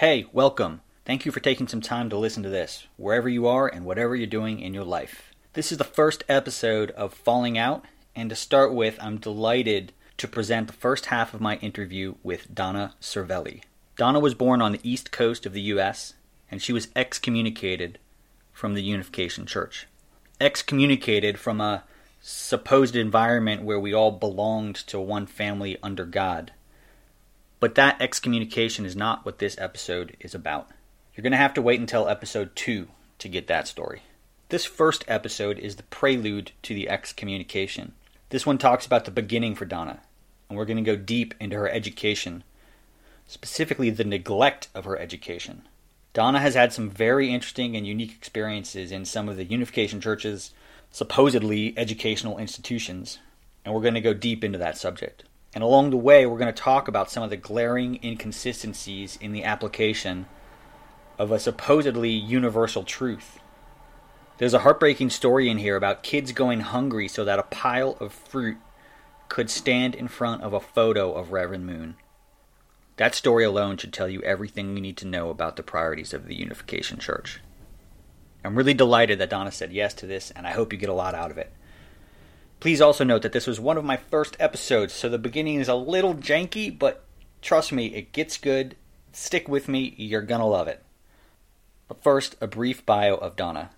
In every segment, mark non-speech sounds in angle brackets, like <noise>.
Hey, welcome. Thank you for taking some time to listen to this, wherever you are and whatever you're doing in your life. This is the first episode of Falling Out, and to start with, I'm delighted to present the first half of my interview with Donna Cervelli. Donna was born on the east coast of the U.S., and she was excommunicated from the Unification Church. Excommunicated from a supposed environment where we all belonged to one family under God. But that excommunication is not what this episode is about. You're going to have to wait until episode 2 to get that story. This first episode is the prelude to the excommunication. This one talks about the beginning for Donna, and we're going to go deep into her education, specifically the neglect of her education. Donna has had some very interesting and unique experiences in some of the Unification Church's supposedly educational institutions, and we're going to go deep into that subject. And along the way, we're going to talk about some of the glaring inconsistencies in the application of a supposedly universal truth. There's a heartbreaking story in here about kids going hungry so that a pile of fruit could stand in front of a photo of Reverend Moon. That story alone should tell you everything you need to know about the priorities of the Unification Church. I'm really delighted that Donna said yes to this, and I hope you get a lot out of it. Please also note that this was one of my first episodes, so the beginning is a little janky, but trust me, it gets good. Stick with me, you're gonna love it. But first, a brief bio of Donna.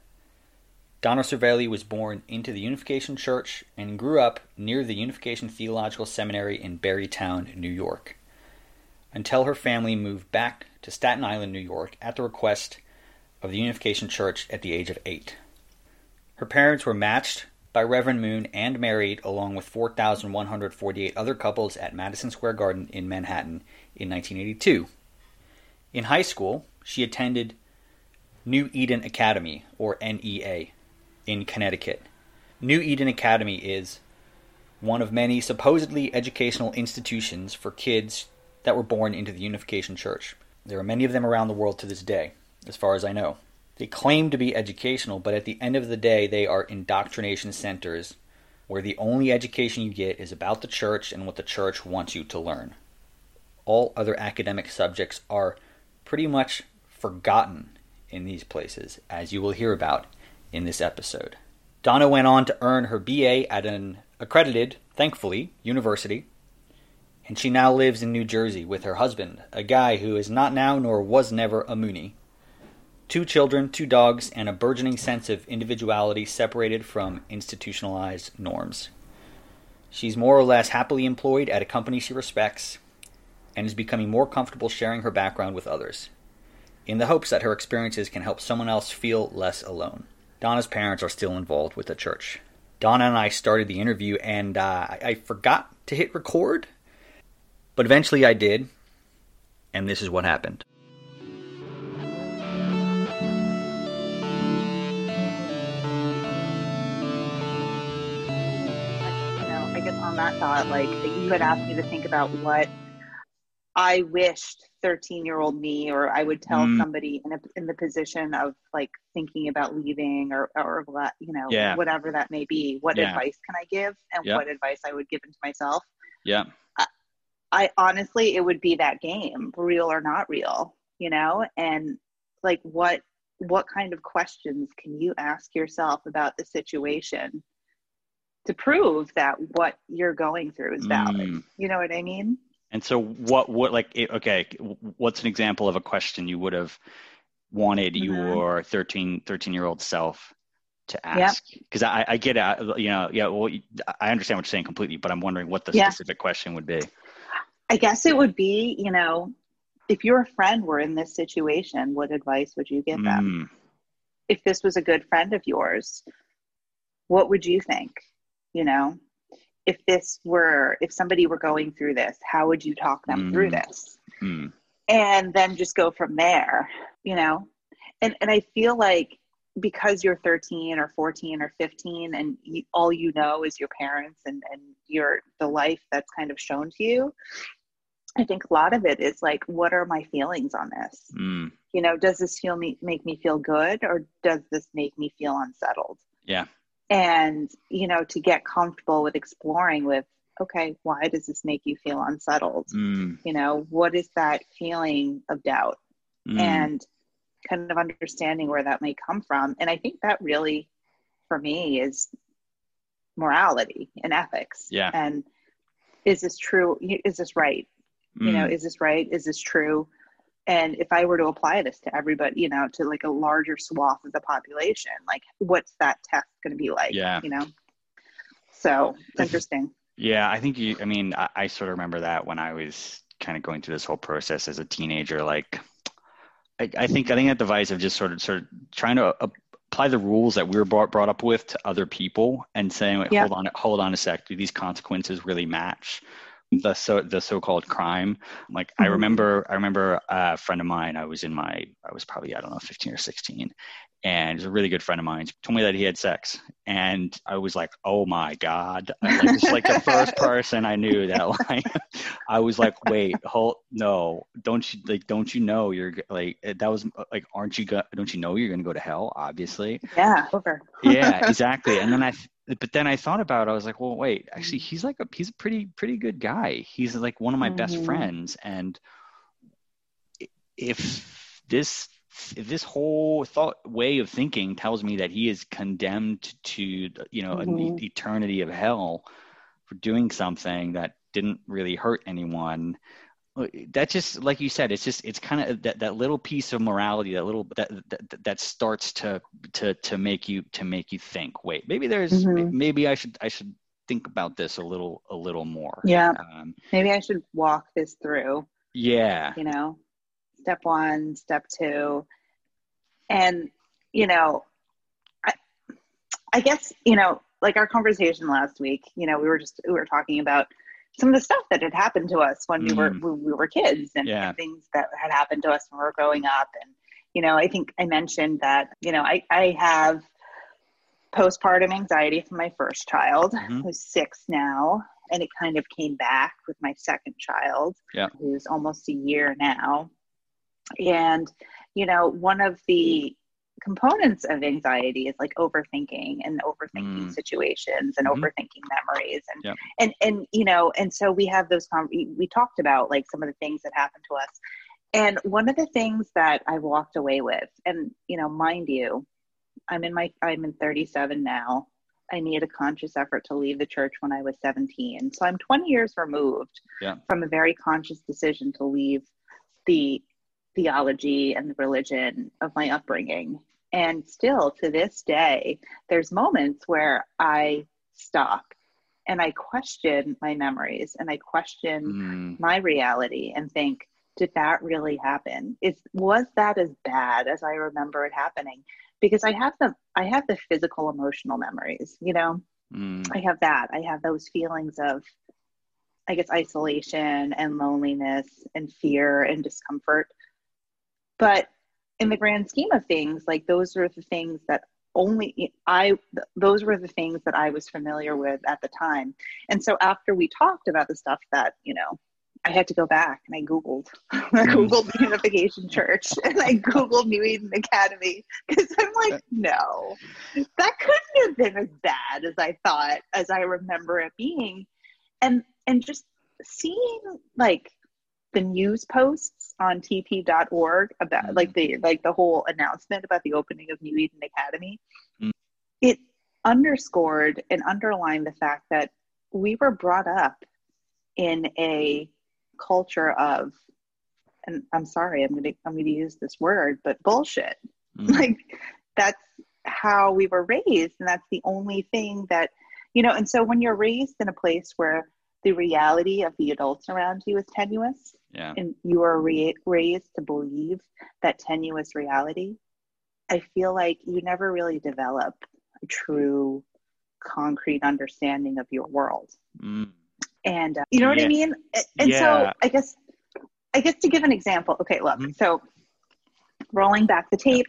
Donna Cervelli was born into the Unification Church and grew up near the Unification Theological Seminary in Barrytown, New York, until her family moved back to Staten Island, New York, at the request of the Unification Church at the age of eight. Her parents were matched by Reverend Moon and married along with 4,148 other couples at Madison Square Garden in Manhattan in 1982. In high school, she attended New Eden Academy, or NEA, in Connecticut. New Eden Academy is one of many supposedly educational institutions for kids that were born into the Unification Church. There are many of them around the world to this day, as far as I know. They claim to be educational, but at the end of the day, they are indoctrination centers where the only education you get is about the church and what the church wants you to learn. All other academic subjects are pretty much forgotten in these places, as you will hear about in this episode. Donna went on to earn her BA at an accredited, thankfully, university, and she now lives in New Jersey with her husband, a guy who is not now nor was never a Moonie two children, two dogs, and a burgeoning sense of individuality separated from institutionalized norms. She's more or less happily employed at a company she respects and is becoming more comfortable sharing her background with others, in the hopes that her experiences can help someone else feel less alone. Donna's parents are still involved with the church. Donna and I started the interview, and uh, I forgot to hit record, but eventually I did, and this is what happened. On that thought, like you had asked me to think about what I wished 13 year old me, or I would tell mm. somebody in a, in the position of like thinking about leaving or, or you know, yeah. whatever that may be. What yeah. advice can I give and yep. what advice I would give to myself? Yeah. I, I honestly, it would be that game, real or not real, you know, and like what, what kind of questions can you ask yourself about the situation to prove that what you're going through is valid. Mm. You know what I mean? And so what what like okay, what's an example of a question you would have wanted mm-hmm. your 13 13 year old self to ask because yep. I, I get it you know yeah well i understand what you're saying completely but i'm wondering what the yeah. specific question would be i guess it would be you know if your friend were in this situation what advice would you give them mm. if this was a good friend of yours what would you think you know if this were if somebody were going through this how would you talk them mm. through this mm. and then just go from there you know and and i feel like because you're 13 or 14 or 15 and you, all you know is your parents and and your the life that's kind of shown to you i think a lot of it is like what are my feelings on this mm. you know does this feel me make me feel good or does this make me feel unsettled yeah and you know to get comfortable with exploring with okay why does this make you feel unsettled mm. you know what is that feeling of doubt mm. and kind of understanding where that may come from. And I think that really, for me, is morality and ethics. Yeah. And is this true? Is this right? Mm. You know, mm. is this right? Is this true? And if I were to apply this to everybody, you know, to like a larger swath of the population, like what's that test going to be like? Yeah. You know? So it's <laughs> interesting. Yeah. I think you, I mean, I, I sort of remember that when I was kind of going through this whole process as a teenager, like, I, I think I think that device of just sort of sort of trying to apply the rules that we were brought brought up with to other people and saying, yeah. hold on, hold on a sec, do these consequences really match? The so the so-called crime like mm-hmm. i remember i remember a friend of mine i was in my i was probably i don't know 15 or 16 and he's a really good friend of mine. Told me that he had sex, and I was like, "Oh my god!" Like, it's like the first person I knew that <laughs> like, I was like, "Wait, hold, no, don't you like, don't you know you're like that was like, aren't you go, don't you know you're gonna go to hell? Obviously." Yeah, over. yeah, exactly. And then I, but then I thought about, it, I was like, "Well, wait, actually, he's like a he's a pretty pretty good guy. He's like one of my mm-hmm. best friends, and if this if this whole thought way of thinking tells me that he is condemned to you know mm-hmm. an eternity of hell for doing something that didn't really hurt anyone that just like you said it's just it's kind of that, that little piece of morality that little that, that that starts to to to make you to make you think wait maybe there's mm-hmm. maybe i should i should think about this a little a little more yeah um, maybe i should walk this through yeah you know step one, step two. And, you know, I, I guess, you know, like our conversation last week, you know, we were just, we were talking about some of the stuff that had happened to us when mm. we were, mm. when we were kids and, yeah. and things that had happened to us when we were growing up. And, you know, I think I mentioned that, you know, I, I have postpartum anxiety from my first child, mm-hmm. who's six now. And it kind of came back with my second child, yeah. who's almost a year now. And, you know, one of the components of anxiety is like overthinking and overthinking mm. situations and mm-hmm. overthinking memories and yep. and and you know and so we have those we talked about like some of the things that happened to us and one of the things that i walked away with and you know mind you i'm in my i'm in 37 now i made a conscious effort to leave the church when i was 17 so i'm 20 years removed yeah. from a very conscious decision to leave the theology and the religion of my upbringing. And still to this day, there's moments where I stop and I question my memories and I question mm. my reality and think, did that really happen? Is was that as bad as I remember it happening? Because I have the I have the physical emotional memories, you know. Mm. I have that. I have those feelings of I guess isolation and loneliness and fear and discomfort but in the grand scheme of things like those are the things that only i those were the things that i was familiar with at the time and so after we talked about the stuff that you know i had to go back and i googled <laughs> i mm. googled the unification church <laughs> and i googled new eden academy because i'm like no that couldn't have been as bad as i thought as i remember it being and and just seeing like the news posts on tp.org about mm-hmm. like the like the whole announcement about the opening of New Eden Academy, mm-hmm. it underscored and underlined the fact that we were brought up in a culture of and I'm sorry, I'm gonna I'm gonna use this word, but bullshit. Mm-hmm. <laughs> Like that's how we were raised, and that's the only thing that you know, and so when you're raised in a place where the reality of the adults around you is tenuous yeah. and you are re- raised to believe that tenuous reality i feel like you never really develop a true concrete understanding of your world mm. and uh, you know what i mean and yeah. so i guess i guess to give an example okay look mm-hmm. so rolling back the tape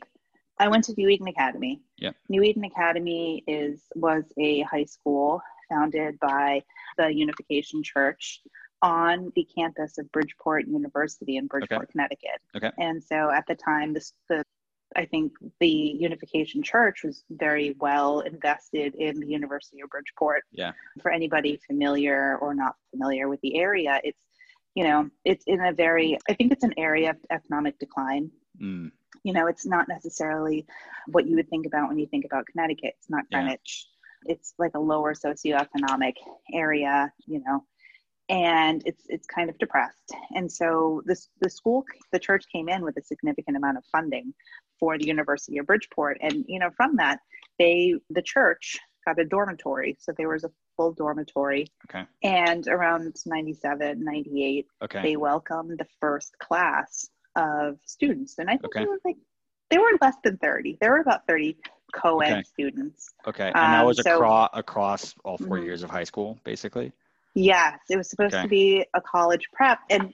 I went to New Eden Academy. Yeah. New Eden Academy is was a high school founded by the Unification Church on the campus of Bridgeport University in Bridgeport, okay. Connecticut. Okay. And so at the time, this the I think the Unification Church was very well invested in the University of Bridgeport. Yeah. For anybody familiar or not familiar with the area, it's you know it's in a very I think it's an area of economic decline Mm. You know, it's not necessarily what you would think about when you think about Connecticut. It's not Greenwich. Yeah. It's like a lower socioeconomic area, you know, and it's it's kind of depressed. And so this the school the church came in with a significant amount of funding for the University of Bridgeport. And you know, from that, they the church got a dormitory. So there was a full dormitory. Okay. And around 97, 98, okay. they welcomed the first class of students. And I think okay. it was like, they were less than 30. There were about 30 co-ed okay. students. Okay. And that was um, so, across, across all 4 mm-hmm. years of high school, basically? Yes. It was supposed okay. to be a college prep. And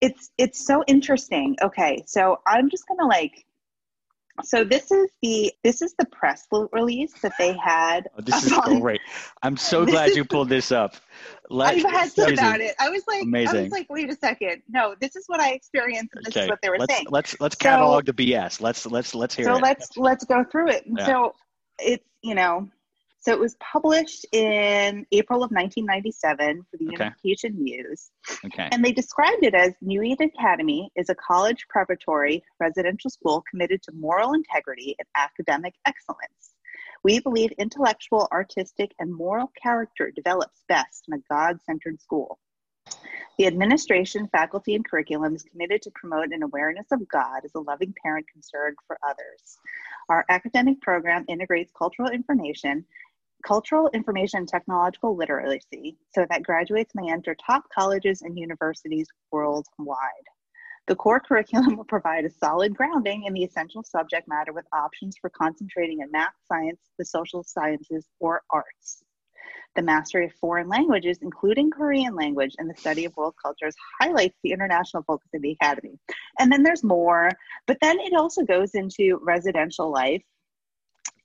it's, it's so interesting. Okay. So I'm just going to like so this is the this is the press release that they had. Oh, this is <laughs> great. I'm so glad you pulled this up. Let's, I had to about it. I was like, amazing. I was like, wait a second. No, this is what I experienced. And this okay. is what they were let's, saying. Let's let's catalog so, the BS. Let's let's let's hear so it. So let's let's go through it. Yeah. So it's you know so it was published in April of 1997 for the okay. Unification News. Okay. And they described it as New Eden Academy is a college preparatory residential school committed to moral integrity and academic excellence. We believe intellectual, artistic, and moral character develops best in a God centered school. The administration, faculty, and curriculum is committed to promote an awareness of God as a loving parent concerned for others. Our academic program integrates cultural information cultural information and technological literacy so that graduates may enter top colleges and universities worldwide. The core curriculum will provide a solid grounding in the essential subject matter with options for concentrating in math, science, the social sciences, or arts. The mastery of foreign languages, including Korean language, and the study of world cultures highlights the international focus of the Academy. And then there's more, but then it also goes into residential life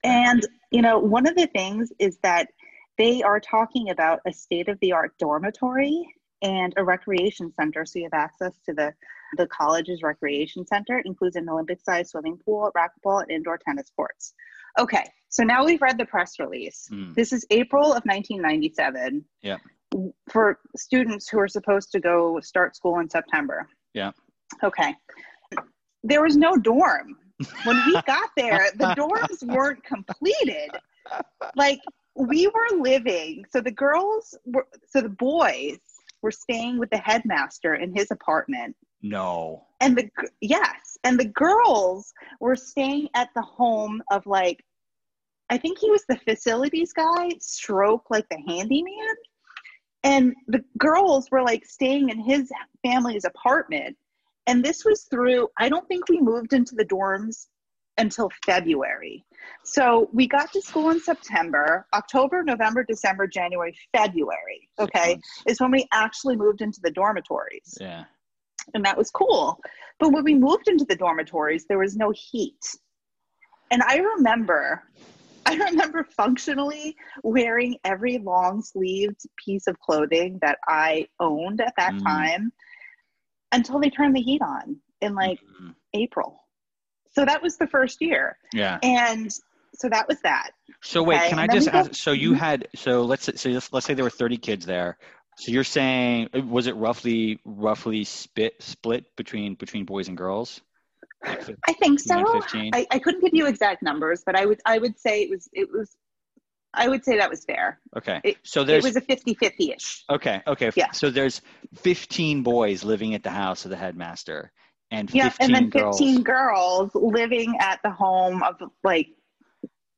and, you know, one of the things is that they are talking about a state of the art dormitory and a recreation center. So you have access to the, the college's recreation center, includes an Olympic sized swimming pool, racquetball, and indoor tennis courts. Okay, so now we've read the press release. Mm. This is April of 1997. Yeah. For students who are supposed to go start school in September. Yeah. Okay. There was no dorm when we got there, the dorms weren't completed. Like we were living, so the girls were, so the boys were staying with the headmaster in his apartment. No. And the yes, and the girls were staying at the home of like I think he was the facilities guy, stroke like the handyman. And the girls were like staying in his family's apartment and this was through, I don't think we moved into the dorms until February. So we got to school in September, October, November, December, January, February, okay, is when we actually moved into the dormitories. Yeah. And that was cool. But when we moved into the dormitories, there was no heat. And I remember, I remember functionally wearing every long sleeved piece of clothing that I owned at that mm. time until they turned the heat on in like mm-hmm. April. So that was the first year. Yeah. And so that was that. So wait, okay? can I just ask? So you mm-hmm. had so let's say, so let's, let's say there were thirty kids there. So you're saying was it roughly roughly split split between between boys and girls? Like I think so. I, I couldn't give you exact numbers, but I would I would say it was it was I would say that was fair. Okay. It, so there's it was a 50-50ish. Okay. Okay. Yeah. So there's 15 boys living at the house of the headmaster and 15 yeah, and then 15 girls. girls living at the home of like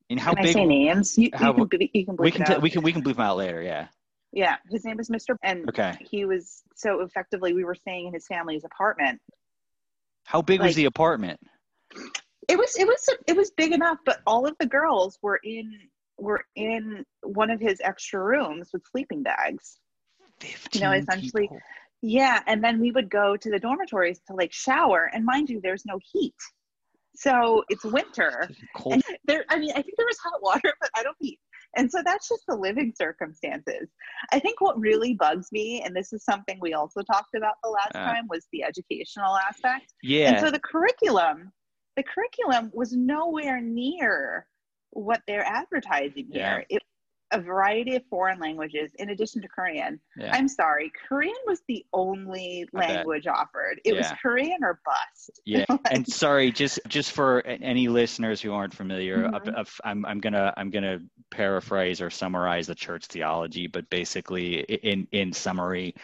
and how can big I say names? You, how, you can, you can we can t- we can we can bleep them out later, yeah. Yeah, his name is Mr. and okay. he was so effectively we were staying in his family's apartment. How big like, was the apartment? It was it was it was big enough, but all of the girls were in were in one of his extra rooms with sleeping bags. you know, essentially. People. Yeah, and then we would go to the dormitories to like shower, and mind you, there's no heat, so it's winter. And there, I mean, I think there was hot water, but I don't heat. And so that's just the living circumstances. I think what really bugs me, and this is something we also talked about the last uh, time, was the educational aspect. Yeah. And so the curriculum, the curriculum was nowhere near what they're advertising here. It a variety of foreign languages in addition to Korean. Yeah. I'm sorry, Korean was the only language offered. It yeah. was Korean or bust. <laughs> Yeah, and sorry, just just for any listeners who aren't familiar, mm-hmm. I'm I'm gonna I'm gonna paraphrase or summarize the church theology, but basically, in in summary.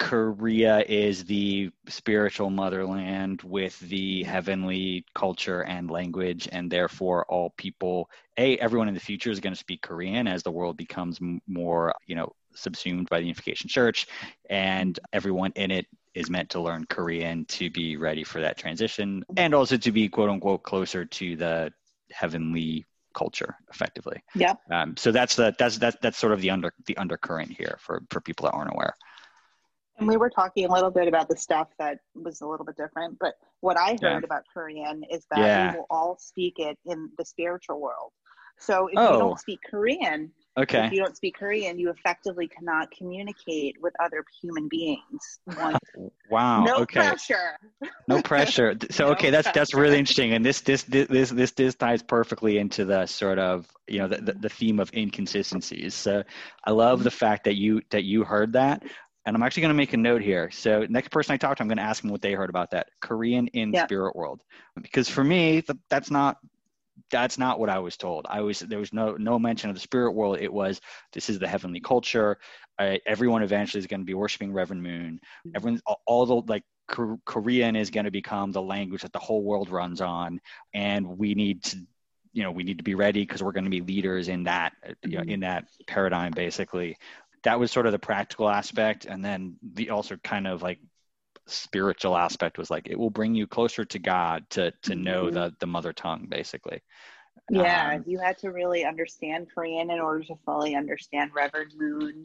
Korea is the spiritual motherland with the heavenly culture and language, and therefore all people, a everyone in the future is going to speak Korean as the world becomes more, you know, subsumed by the Unification Church, and everyone in it is meant to learn Korean to be ready for that transition, and also to be quote unquote closer to the heavenly culture effectively. Yeah. Um, so that's the that's that's that's sort of the under the undercurrent here for for people that aren't aware. And we were talking a little bit about the stuff that was a little bit different, but what I heard yeah. about Korean is that yeah. we will all speak it in the spiritual world. So if oh. you don't speak Korean, okay, if you don't speak Korean, you effectively cannot communicate with other human beings. <laughs> wow. No okay. pressure. no <laughs> pressure. So no okay, that's pressure. that's really interesting, and this this this this this ties perfectly into the sort of you know the, the, the theme of inconsistencies. So I love mm-hmm. the fact that you that you heard that and I'm actually going to make a note here. So next person I talk to, I'm going to ask them what they heard about that Korean in yeah. spirit world, because for me, that's not that's not what I was told. I was there was no no mention of the spirit world. It was this is the heavenly culture. Uh, everyone eventually is going to be worshiping Reverend Moon. Mm-hmm. Everyone, all, all the like Korean is going to become the language that the whole world runs on, and we need to you know we need to be ready because we're going to be leaders in that you know, mm-hmm. in that paradigm basically that was sort of the practical aspect. And then the also kind of like spiritual aspect was like it will bring you closer to god to to know mm-hmm. the the mother tongue basically. Yeah um, you had to really understand korean in order to fully understand reverend moon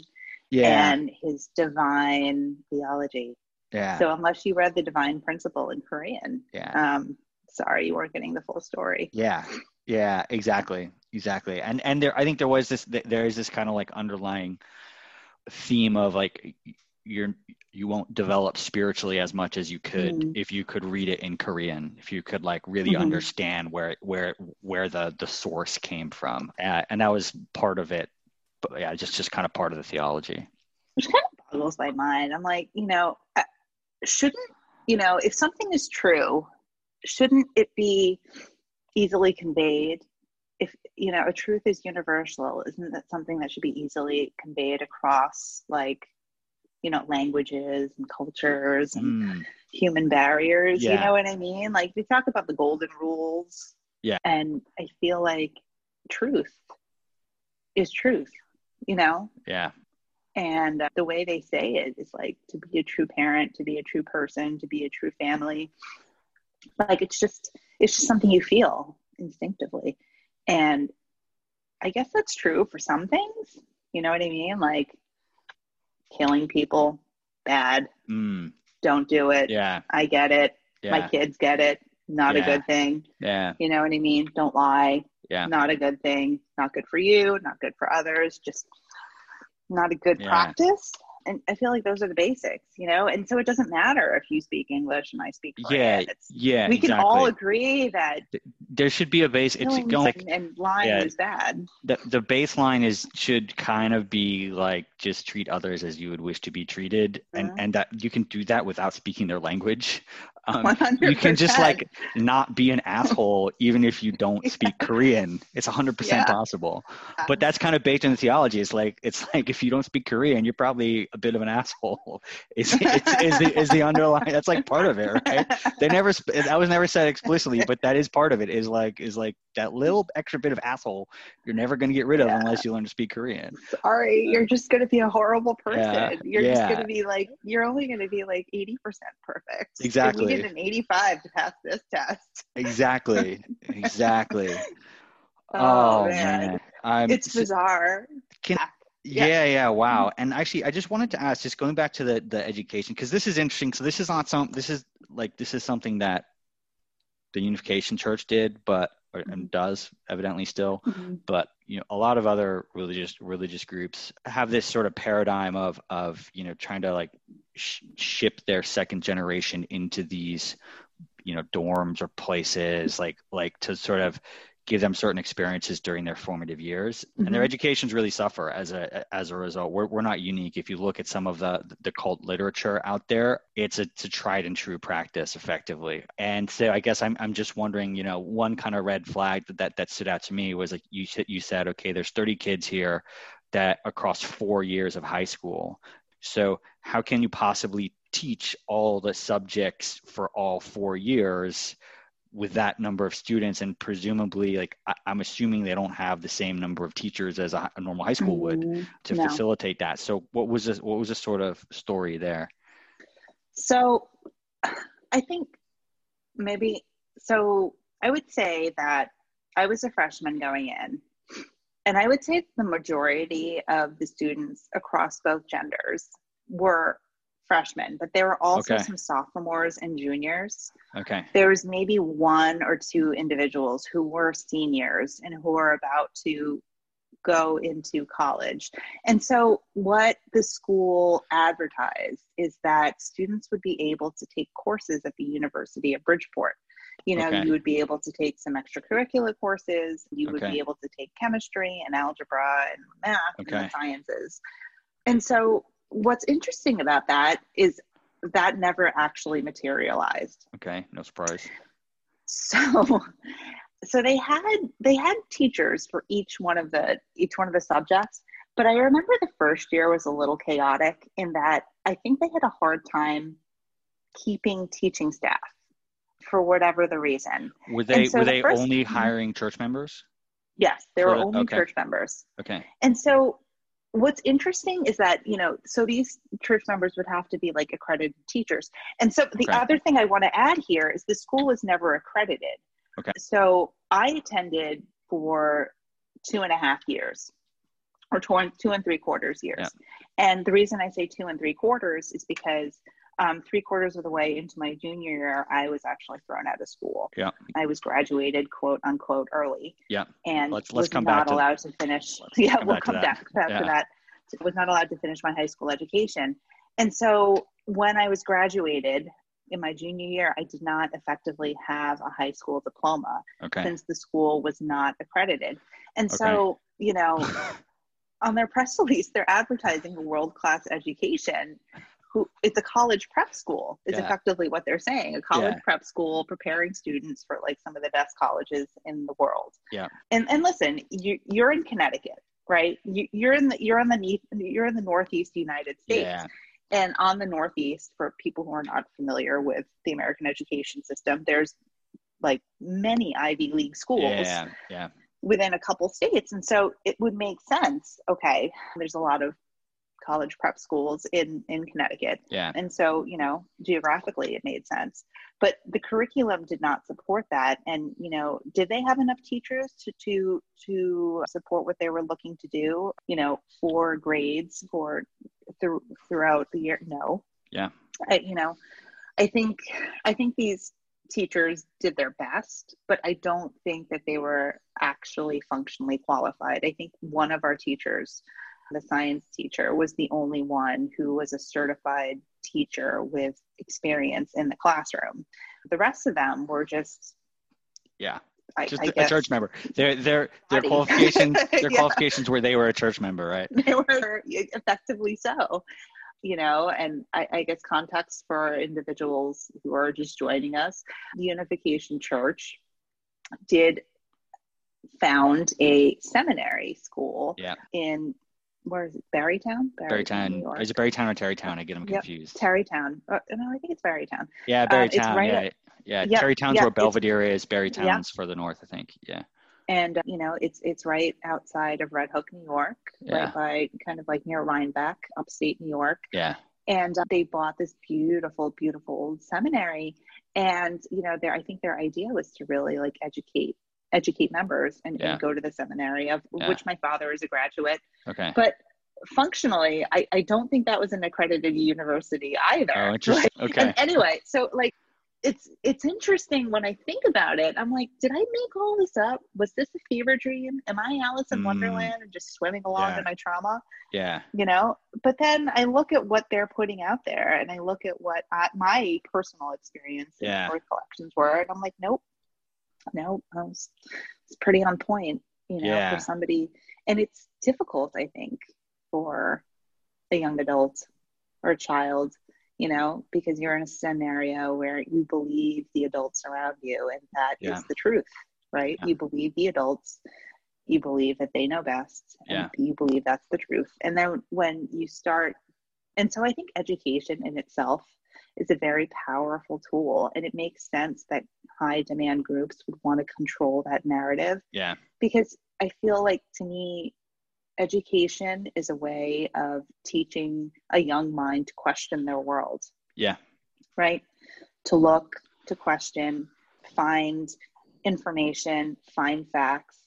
yeah. and his divine theology. Yeah. So unless you read the divine principle in korean yeah. um sorry you weren't getting the full story. Yeah. Yeah exactly. Exactly. And and there i think there was this there is this kind of like underlying theme of like you're you won't develop spiritually as much as you could mm-hmm. if you could read it in Korean if you could like really mm-hmm. understand where where where the the source came from uh, and that was part of it but yeah just just kind of part of the theology which kind of boggles my mind I'm like you know uh, shouldn't you know if something is true shouldn't it be easily conveyed if you know a truth is universal isn't that something that should be easily conveyed across like you know languages and cultures and mm. human barriers? Yeah. you know what i mean? Like we talk about the golden rules. Yeah. And i feel like truth is truth you know? Yeah. And uh, the way they say it is like to be a true parent to be a true person to be a true family like it's just it's just something you feel instinctively and I guess that's true for some things. You know what I mean? Like killing people, bad. Mm. Don't do it. Yeah. I get it. Yeah. My kids get it. Not yeah. a good thing. Yeah. You know what I mean? Don't lie. Yeah. Not a good thing. Not good for you. Not good for others. Just not a good yeah. practice and I feel like those are the basics, you know. And so it doesn't matter if you speak English and I speak Korean. Yeah, it's, yeah. We exactly. can all agree that there should be a base. It's going and, and lying yeah, is bad. The the baseline is should kind of be like just treat others as you would wish to be treated, and mm-hmm. and that you can do that without speaking their language. Um, you can just like not be an asshole even if you don't <laughs> speak yeah. Korean. It's 100% yeah. possible. But that's kind of baked in the theology. It's like it's <laughs> like if you don't speak Korean, you're probably a bit of an asshole. <laughs> Is is, is, the, is the underlying? That's like part of it, right? They never that was never said explicitly, but that is part of it. Is like is like that little extra bit of asshole you're never going to get rid of yeah. unless you learn to speak Korean. Sorry, you're just going to be a horrible person. You're just going to be like you're only going to be like 80% perfect. Exactly needed an 85 to pass this test. Exactly. <laughs> Exactly. oh, oh, man. man. it's bizarre. Can, yeah. yeah, yeah, mm-hmm. wow. And actually, I just wanted to ask, just going back to the the education, because this is interesting. So this is not some. This is like this is something that the Unification Church did, but and mm-hmm. does evidently still. Mm-hmm. But you know, a lot of other religious religious groups have this sort of paradigm of of you know trying to like sh- ship their second generation into these you know dorms or places like like to sort of give them certain experiences during their formative years mm-hmm. and their mm-hmm. educations really suffer as a as a result we're, we're not unique if you look at some of the the cult literature out there it's a, it's a tried and true practice effectively and so i guess i'm, I'm just wondering you know one kind of red flag that, that that stood out to me was like you you said okay there's 30 kids here that across four years of high school so how can you possibly teach all the subjects for all four years with that number of students and presumably like I, am assuming they don't have the same number of teachers as a, a normal high school would mm-hmm. to no. facilitate that so what was this what was the sort of story there so i think maybe so i would say that i was a freshman going in and i would say the majority of the students across both genders were freshmen, but there were also okay. some sophomores and juniors. Okay. There was maybe one or two individuals who were seniors and who were about to go into college. And so, what the school advertised is that students would be able to take courses at the University of Bridgeport. You know, okay. you would be able to take some extracurricular courses, you would be able to take chemistry and algebra and math okay. and the sciences. And so, what's interesting about that is that never actually materialized. Okay, no surprise. So <laughs> so they had they had teachers for each one of the each one of the subjects, but I remember the first year was a little chaotic in that I think they had a hard time keeping teaching staff for whatever the reason. Were they so were the they first, only mhm. hiring church members? Yes, they were only okay. church members. Okay. And so what's interesting is that you know so these church members would have to be like accredited teachers and so the okay. other thing i want to add here is the school was never accredited okay so i attended for two and a half years or two, two and three quarters years yeah. and the reason i say two and three quarters is because um, three quarters of the way into my junior year, I was actually thrown out of school. Yeah. I was graduated, quote unquote, early. Yeah. And let's, let's was come not back allowed to, <laughs> to finish. Yeah, we'll come back, back yeah. to that. Was not allowed to finish my high school education. And so when I was graduated in my junior year, I did not effectively have a high school diploma okay. since the school was not accredited. And okay. so, you know, <laughs> on their press <laughs> release, they're advertising a world class education who it's a college prep school is yeah. effectively what they're saying a college yeah. prep school preparing students for like some of the best colleges in the world yeah and and listen you you're in connecticut right you, you're in the you're in the you're in the northeast united states yeah. and on the northeast for people who are not familiar with the american education system there's like many ivy league schools yeah yeah within a couple states and so it would make sense okay there's a lot of college prep schools in in Connecticut. Yeah. And so, you know, geographically it made sense. But the curriculum did not support that. And, you know, did they have enough teachers to to to support what they were looking to do, you know, for grades for through throughout the year? No. Yeah. I, you know, I think I think these teachers did their best, but I don't think that they were actually functionally qualified. I think one of our teachers the science teacher was the only one who was a certified teacher with experience in the classroom. The rest of them were just yeah. I, just I a church member. Their their their qualifications <laughs> their yeah. qualifications were they were a church member, right? They were effectively so. You know, and I, I guess context for individuals who are just joining us, the Unification Church did found a seminary school yeah. in where is it? Barrytown? Barrytown. Is it Barrytown or Terrytown? I get them confused. Yep. Tarrytown. Uh, no, I think it's Barrytown. Yeah, Barrytown. Uh, right yeah, at, yeah. Yep, Tarrytown's yep, where Belvedere is. Barrytown's yep. further north, I think. Yeah. And uh, you know, it's it's right outside of Red Hook, New York, yeah. right by kind of like near Rhinebeck, upstate New York. Yeah. And uh, they bought this beautiful, beautiful old seminary, and you know, their I think their idea was to really like educate educate members and, yeah. and go to the seminary of yeah. which my father is a graduate. Okay. But functionally, I, I don't think that was an accredited university either. Oh, <laughs> interesting. Okay. And anyway, so like it's it's interesting when I think about it. I'm like, did I make all this up? Was this a fever dream? Am I Alice in mm. Wonderland and just swimming along yeah. in my trauma? Yeah. You know. But then I look at what they're putting out there, and I look at what I, my personal experience yeah. and collections were, and I'm like, nope, no, I was it's pretty on point, you know, yeah. for somebody. And it's difficult, I think, for a young adult or a child, you know, because you're in a scenario where you believe the adults around you and that yeah. is the truth, right? Yeah. You believe the adults, you believe that they know best, and you believe that's the truth. And then when you start, and so I think education in itself is a very powerful tool and it makes sense that high demand groups would want to control that narrative. Yeah. Because i feel like to me education is a way of teaching a young mind to question their world. Yeah. Right? To look to question find information find facts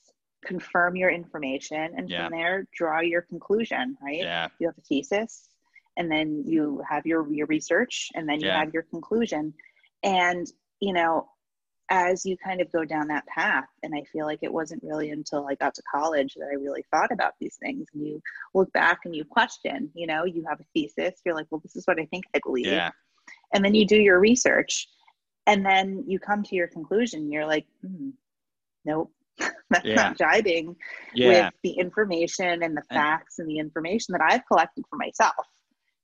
confirm your information and yeah. from there draw your conclusion right? Yeah. You have a thesis and then you have your your research and then you yeah. have your conclusion. And you know as you kind of go down that path. And i feel like it wasn't really until i got to college that i really thought about these things. And you look back and you question you know you have a thesis. You're like well this is what i think i believe. Yeah. and then you do your research and then you come to your conclusion. You're like hmm, nope. <laughs> That's yeah. not jibing yeah. with the information and the facts and the information that i've collected for myself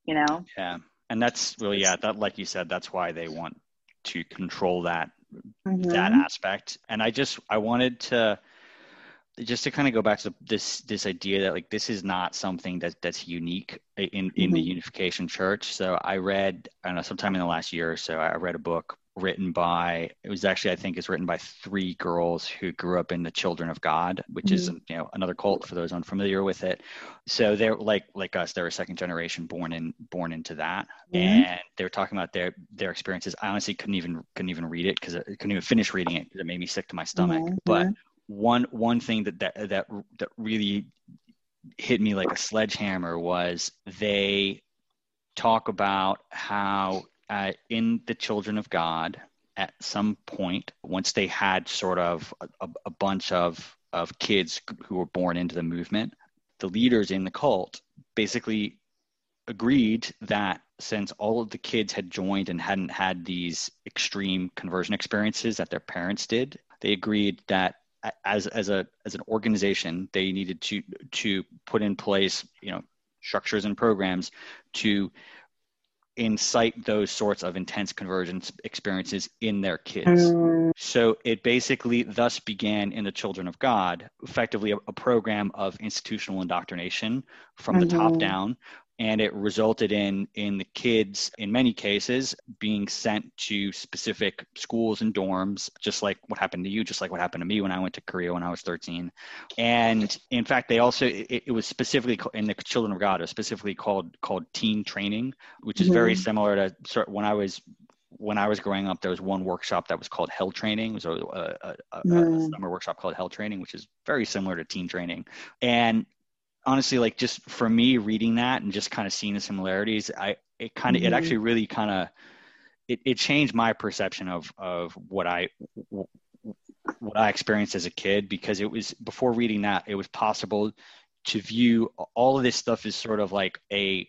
you know? Yeah. And that's really yeah that like you said that's why they want to control that mm-hmm. that aspect and i just i wanted to just to kind of go back to this this idea that like this is not something that that's unique in in mm-hmm. the unification church so i read i don't know sometime in the last year or so i read a book written by it was actually i think it's written by three girls who grew up in the children of god which mm-hmm. is you know another cult for those unfamiliar with it so they're like like us they're a second generation born in born into that mm-hmm. and they were talking about their their experiences i honestly couldn't even couldn't even read it because i couldn't even finish reading it because it made me sick to my stomach mm-hmm. but one one thing that that that that really hit me like a sledgehammer was they talk about how uh, in the children of God at some point, once they had sort of a, a bunch of, of kids who were born into the movement, the leaders in the cult basically agreed that since all of the kids had joined and hadn't had these extreme conversion experiences that their parents did, they agreed that as as a as an organization they needed to to put in place you know structures and programs to incite those sorts of intense conversion experiences in their kids. Mm. So it basically thus began in the children of God, effectively a, a program of institutional indoctrination from mm-hmm. the top mm-hmm. down and it resulted in in the kids in many cases being sent to specific schools and dorms just like what happened to you just like what happened to me when i went to korea when i was 13 and in fact they also it, it was specifically in the children of god it was specifically called called teen training which is mm-hmm. very similar to when i was when I was growing up, there was one workshop that was called Hell Training. It was a, a, a, mm. a, summer workshop called Hell Training, which is very similar to teen training. And honestly like just for me reading that and just kind of seeing the similarities i it kind of mm-hmm. it actually really kind of it, it changed my perception of of what i what i experienced as a kid because it was before reading that it was possible to view all of this stuff as sort of like a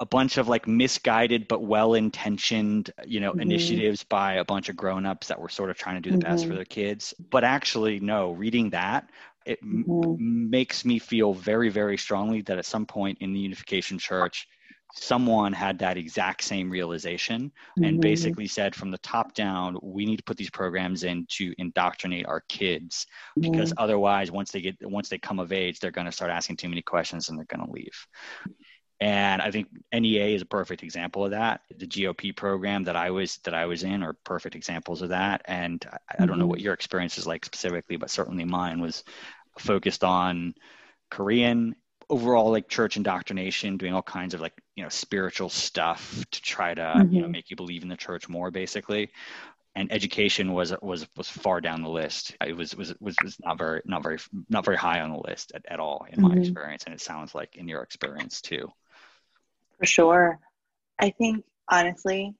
a bunch of like misguided but well-intentioned you know mm-hmm. initiatives by a bunch of grown-ups that were sort of trying to do the mm-hmm. best for mm-hmm. their kids but actually no reading that it mm-hmm. m- makes me feel very very strongly that at some point in the unification church someone had that exact same realization mm-hmm. and basically said from the top down we need to put these programs in to indoctrinate our kids mm-hmm. because otherwise once they get once they come of age they're going to start asking too many questions and they're going to leave and i think nea is a perfect example of that the gop program that i was that i was in are perfect examples of that and i, I don't know what mm-hmm. your experience is like specifically but certainly mine was focused on korean overall like church indoctrination doing all kinds of like you know spiritual stuff to try to mm-hmm. you know mm-hmm. make you believe in the church more basically and education was was was far down the list it was was was, was not very not very not very high on the list at, at all in mm-hmm. my experience and it sounds like in your experience too for sure i think honestly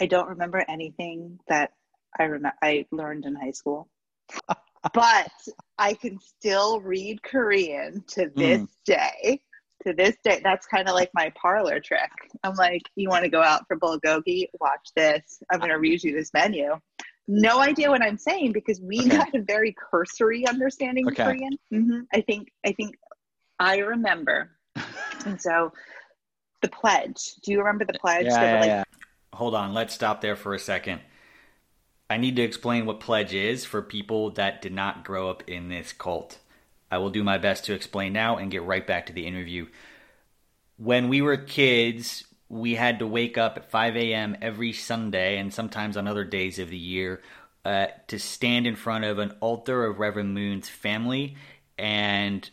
i don't remember anything that i remember i learned in high school <laughs> but I can still read Korean to this mm. day. To this day, that's kind of like my parlor trick. I'm like, you want to go out for bulgogi? Watch this. I'm going to read you this menu. no idea what I'm saying because we okay. got a very cursory understanding okay. of Korean. Mm-hmm. I think I think I remember, <laughs> and so the pledge. Do you remember the pledge? Yeah, yeah, like, yeah. Hold on, let's stop there for a second. I need to explain what pledge is for people that did not grow up in this cult. I will do my best to explain now and get right back to the interview. When we were kids, we had to wake up at 5 a.m. every Sunday and sometimes on other days of the year uh, to stand in front of an altar of Reverend Moon's family and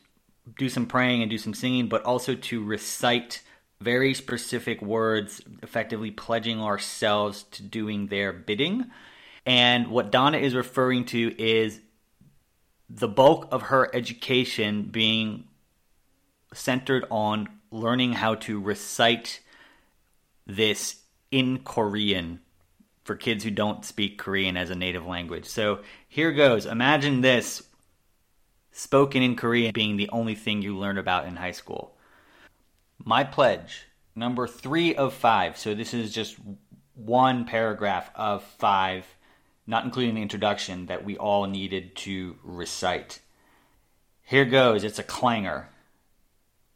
do some praying and do some singing, but also to recite very specific words, effectively pledging ourselves to doing their bidding. And what Donna is referring to is the bulk of her education being centered on learning how to recite this in Korean for kids who don't speak Korean as a native language. So here goes. Imagine this spoken in Korean being the only thing you learn about in high school. My pledge, number three of five. So this is just one paragraph of five, not including the introduction that we all needed to recite. Here goes. It's a clanger.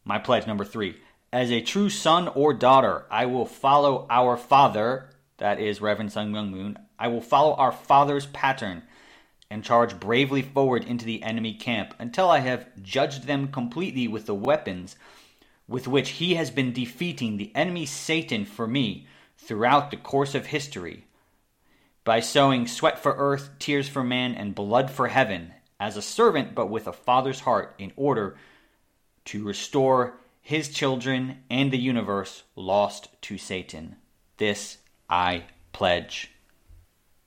My pledge, number three. As a true son or daughter, I will follow our father, that is Reverend Sun Myung Moon. I will follow our father's pattern and charge bravely forward into the enemy camp until I have judged them completely with the weapons with which he has been defeating the enemy Satan for me throughout the course of history. By sowing sweat for earth, tears for man, and blood for heaven, as a servant but with a father's heart, in order to restore his children, and the universe lost to Satan. This I pledge.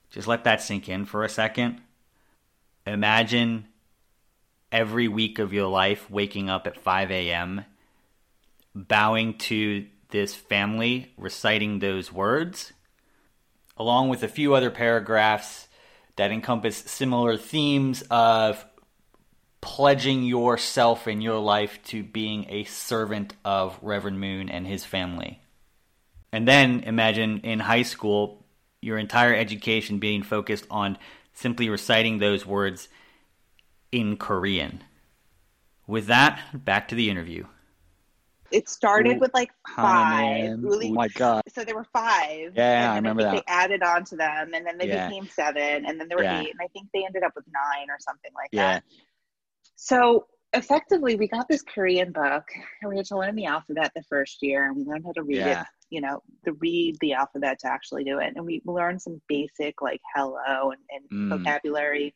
Just let that sink in for a second. Imagine every week of your life waking up at 5 a.m., bowing to this family, reciting those words, along with a few other paragraphs that encompass similar themes of pledging yourself and your life to being a servant of Reverend Moon and his family. And then imagine in high school, your entire education being focused on simply reciting those words in Korean. With that, back to the interview. It started with like five. oh my god! So there were five. Yeah, I remember I that. They added on to them, and then they yeah. became seven, and then there were yeah. eight, and I think they ended up with nine or something like yeah. that. So effectively, we got this Korean book and we had to learn the alphabet the first year and we learned how to read yeah. it, you know, to read the alphabet to actually do it. And we learned some basic like hello and, and mm. vocabulary.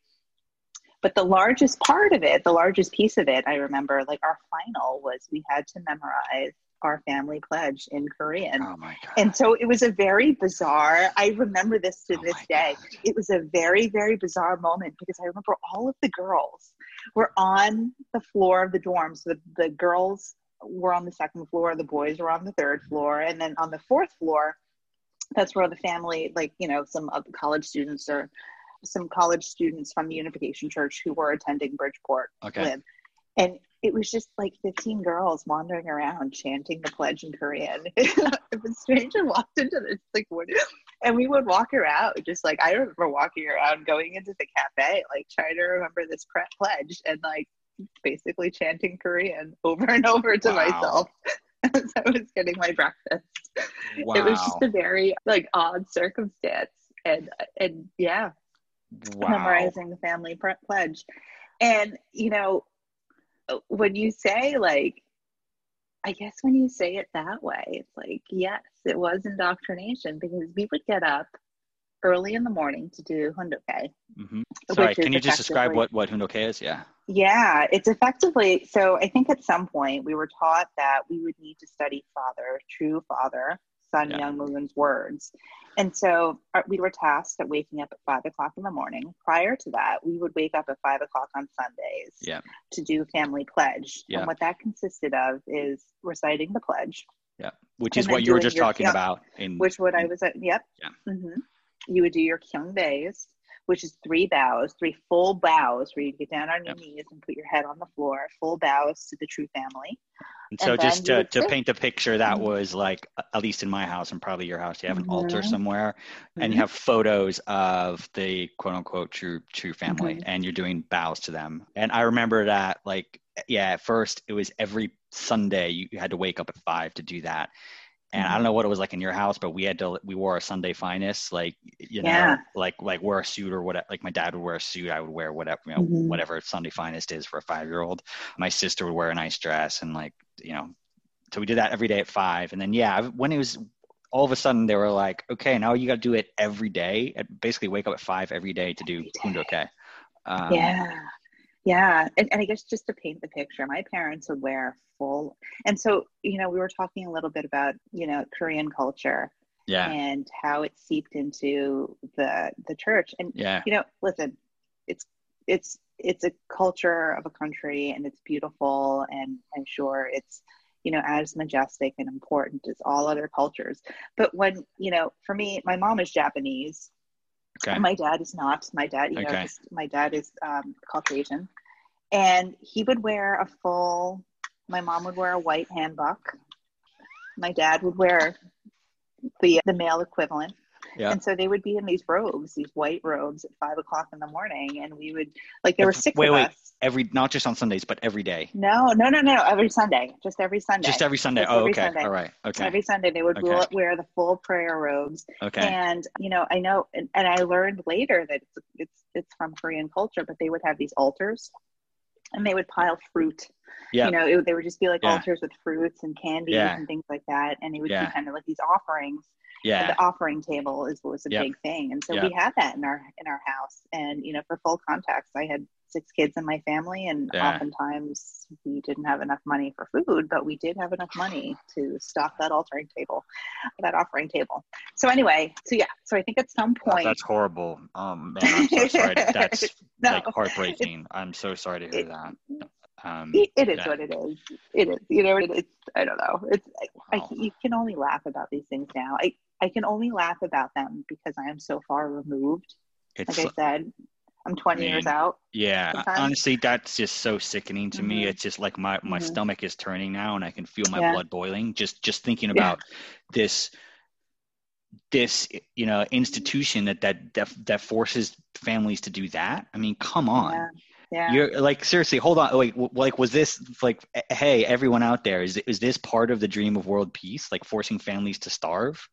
But the largest part of it, the largest piece of it, I remember, like our final was we had to memorize our family pledge in Korean. Oh my God. And so it was a very bizarre, I remember this to oh this day. God. It was a very, very bizarre moment because I remember all of the girls were on the floor of the dorm. So the, the girls were on the second floor, the boys were on the third floor. And then on the fourth floor, that's where the family, like, you know, some of the college students or some college students from the Unification Church who were attending Bridgeport okay. live. And it was just like 15 girls wandering around chanting the pledge in Korean. <laughs> if a stranger walked into this, like, what? And we would walk around, just like, I remember walking around going into the cafe, like, trying to remember this pledge and, like, basically chanting Korean over and over to wow. myself <laughs> as I was getting my breakfast. Wow. It was just a very, like, odd circumstance. And, and yeah, wow. memorizing the family pledge. And, you know, when you say like I guess when you say it that way, it's like, yes, it was indoctrination because we would get up early in the morning to do hundoke. Mm-hmm. Sorry, can you just describe what, what hundoke is? Yeah. Yeah, it's effectively, so I think at some point we were taught that we would need to study father, true father, Sun yeah. Myung Moon's words. And so uh, we were tasked at waking up at five o'clock in the morning. Prior to that, we would wake up at five o'clock on Sundays yeah. to do family pledge. Yeah. And what that consisted of is reciting the pledge. Yeah, which is what you were just talking about. In, which what I was at. Yep. Yeah. Mm-hmm. You would do your kyung bae, which is three bows, three full bows where you get down on your yep. knees and put your head on the floor, full bows to the true family. And so, and just to, to paint the picture, that mm-hmm. was like, at least in my house and probably your house, you have an mm-hmm. altar somewhere, mm-hmm. and you mm-hmm. have photos of the quote unquote true true family, mm-hmm. and you're doing bows to them. And I remember that, like, yeah, at first it was every Sunday you, you had to wake up at five to do that and I don't know what it was like in your house, but we had to we wore a Sunday finest, like you know, yeah. like like wear a suit or whatever. Like my dad would wear a suit, I would wear whatever you know mm-hmm. whatever Sunday finest is for a five year old. My sister would wear a nice dress, and like you know, so we did that every day at five. And then yeah, when it was all of a sudden they were like, okay, now you got to do it every day. Basically, wake up at five every day to do Hundoke. Um, yeah, yeah, and, and I guess just to paint the picture, my parents would wear full, and so you know we were talking a little bit about you know Korean culture, yeah, and how it seeped into the the church, and yeah, you know, listen, it's it's it's a culture of a country, and it's beautiful, and I'm sure it's you know as majestic and important as all other cultures. But when you know, for me, my mom is Japanese, Okay. My dad is not. My dad, you okay. know, my dad is um, Caucasian, and he would wear a full. My mom would wear a white hanbok. My dad would wear the the male equivalent. Yeah. And so they would be in these robes, these white robes at five o'clock in the morning. And we would, like, there were six wait, of wait. us. Every, not just on Sundays, but every day. No, no, no, no. Every Sunday. Just every Sunday. Just every Sunday. Just oh, every okay. Sunday. All right. Okay. Every Sunday they would okay. wear the full prayer robes. Okay. And, you know, I know, and, and I learned later that it's, it's, it's from Korean culture, but they would have these altars and they would pile fruit. Yeah. You know, it, they would just be like yeah. altars with fruits and candies yeah. and things like that. And they would yeah. be kind of like these offerings yeah. The offering table is what was a yep. big thing. And so yep. we had that in our in our house. And you know for full context i had six kids in my family and yeah. oftentimes we didn't have enough money for food but we did have enough money to stock that altering table that offering table. So anyway so yeah so i think at some point that's horrible. Um man i'm so sorry. <laughs> That's no, like heartbreaking. I'm so sorry to hear it, that um, it, it is what it is. It is, you know, it, it's, I don't know. It's, wow. I, you can only laugh about these things now. I, I can only laugh about them because I am so far removed. It's, like I said, I'm 20 I mean, years out. Yeah, sometimes. honestly, that's just so sickening to mm-hmm. me. It's just like my my mm-hmm. stomach is turning now, and I can feel my yeah. blood boiling just just thinking about yeah. this this you know institution that that that, that forces families to do that. I mean, come on. Yeah. Yeah. You're like seriously, hold on. Like, like was this like, hey, everyone out there, is is this part of the dream of world peace? Like forcing families to starve?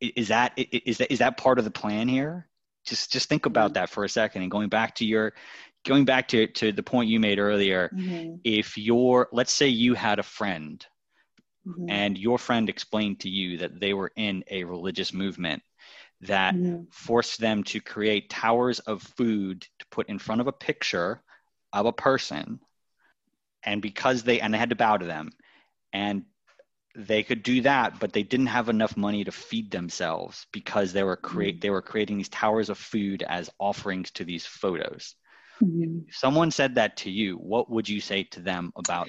is that is that is that part of the plan here? Just just think about mm-hmm. that for a second and going back to your going back to to the point you made earlier. Mm-hmm. If you're let's say you had a friend mm-hmm. and your friend explained to you that they were in a religious movement that mm-hmm. forced them to create towers of food to put in front of a picture of a person and because they and they had to bow to them and they could do that, but they didn't have enough money to feed themselves because they were create mm-hmm. they were creating these towers of food as offerings to these photos. Mm-hmm. If someone said that to you, what would you say to them about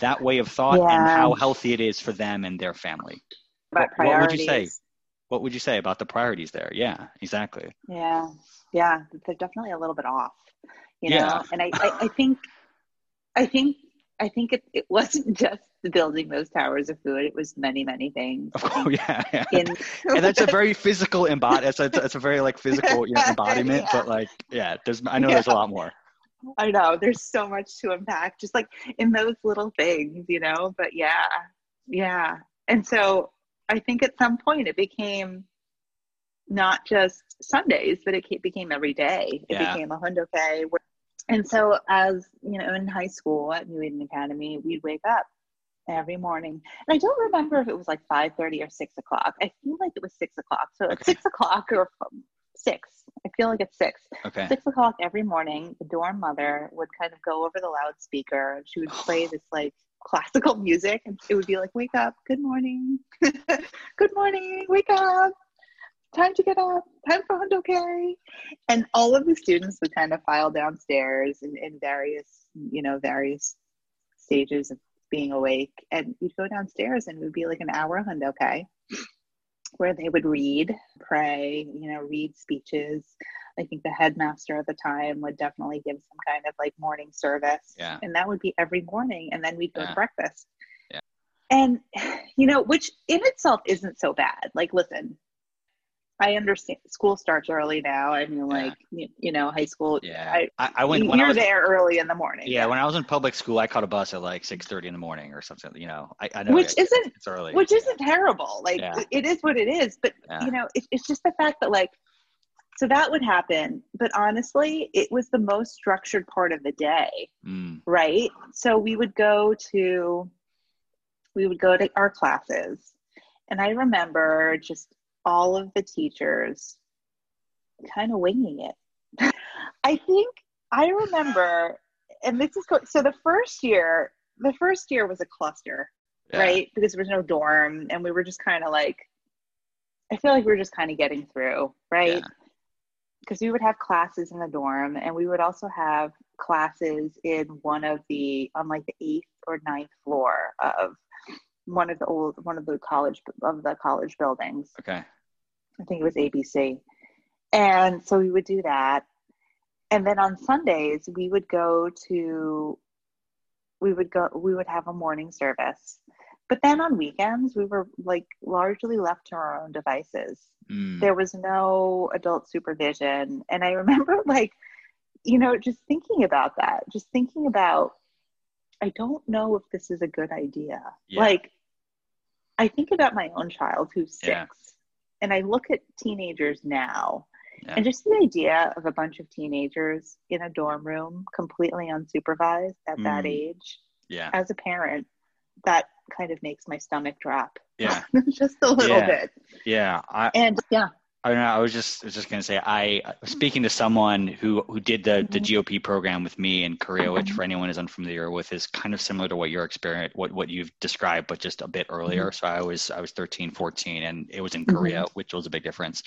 that way of thought yeah. and how healthy it is for them and their family? What, what, would you say? What would you say about the priorities there? Yeah, exactly. Yeah, yeah, they're definitely a little bit off. You know, yeah. and I, I, I <laughs> think, I think I think it, it wasn't just building those towers of food. It was many, many things. Oh <laughs> yeah, yeah. In- and that's a very <laughs> physical embod. It's a, it's a very like physical you know, embodiment. yeah. But like, yeah, there's I know yeah. there's a lot more. I know there's so much to unpack, just like in those little things, you know. But yeah, yeah. And so I think at some point it became not just Sundays, but it became every day. It became a hundoke where and so as you know in high school at new eden academy we'd wake up every morning. And i don't remember if it was like 5.30 or 6 o'clock. I feel like it was 6 o'clock. So okay. at 6 o'clock or 6 i feel like it's 6 okay. 6 o'clock every morning the dorm mother would kind of go over the loudspeaker and she would <sighs> play this like classical music. And it would be like wake up. Good morning. <laughs> Good morning. Wake up time to get up, time for hundoke. And all of the students would kind of file downstairs in, in various, you know, various stages of being awake. And you'd go downstairs and it would be like an hour hundoke where they would read, pray, you know, read speeches. I think the headmaster at the time would definitely give some kind of like morning service. Yeah. And that would be every morning. And then we'd go Yeah. to breakfast. Yeah. And, <sighs> you know, which in itself isn't so bad. Like, listen, I understand school starts early now. I mean, like, you, you know, high school. Yeah. I, I, I went when I you're was there early in the morning. yeah when I was in public school I caught a bus at like six thirty in the morning or something you know I, I know Which it- isn't it's early which isn't terrible. Like Yeah. it is what it is. But Yeah. you know, it, it's just the fact that like, so that would happen. But honestly, it was the most structured part of the day, Mm, right? So we would go to, we would go to our classes, and I remember just all of the teachers kind of winging it. <laughs> I think I remember, and this is so the first year. The first year was a cluster yeah. right? Because there was no dorm and we were just kind of like, I feel like we were just kind of getting through, right? Yeah. Because we would have classes in the dorm and we would also have classes in one of the, on like the eighth or ninth floor of one of the old, one of the college, of the college buildings. okay I think it was ABC. And so we would do that. And then on Sundays, we would go to, we would go, we would have a morning service. But then on weekends, we were like largely left to our own devices. Mm, There was no adult supervision. And I remember, <laughs> like, you know, just thinking about that, just thinking about, I don't know if this is a good idea. Yeah. Like, I think about my own child who's six, Yeah. And I look at teenagers now, Yeah. and just the idea of a bunch of teenagers in a dorm room, completely unsupervised at that Mm. age, yeah as a parent, that kind of makes my stomach drop. yeah <laughs> just a little Yeah. bit. yeah I, And yeah, I don't know. I was just I was just gonna say I speaking to someone who who did the the Mhm. GOP program with me in Korea, which Mhm. for anyone is unfamiliar with is kind of similar to what your experience what what you've described, but just a bit earlier. So I was I was 13, 14, and it was in. Korea, which was a big difference.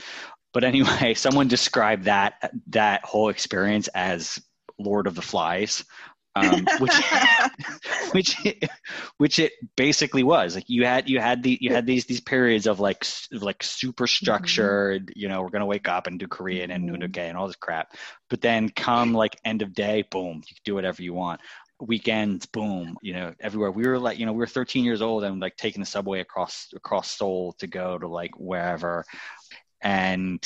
But anyway, <laughs> someone described that that whole experience as Lord of the Flies. Um, which <laughs> <laughs> which which it basically was. Like you had you had the you had these these periods of like of like super structured you know we're gonna wake up and do korean and Mhm. okay and all this crap. But then come like end of day boom you can do whatever you want. Weekends boom you know everywhere. We were like you know we were 13 years old and like taking the subway across across seoul to go to like wherever. And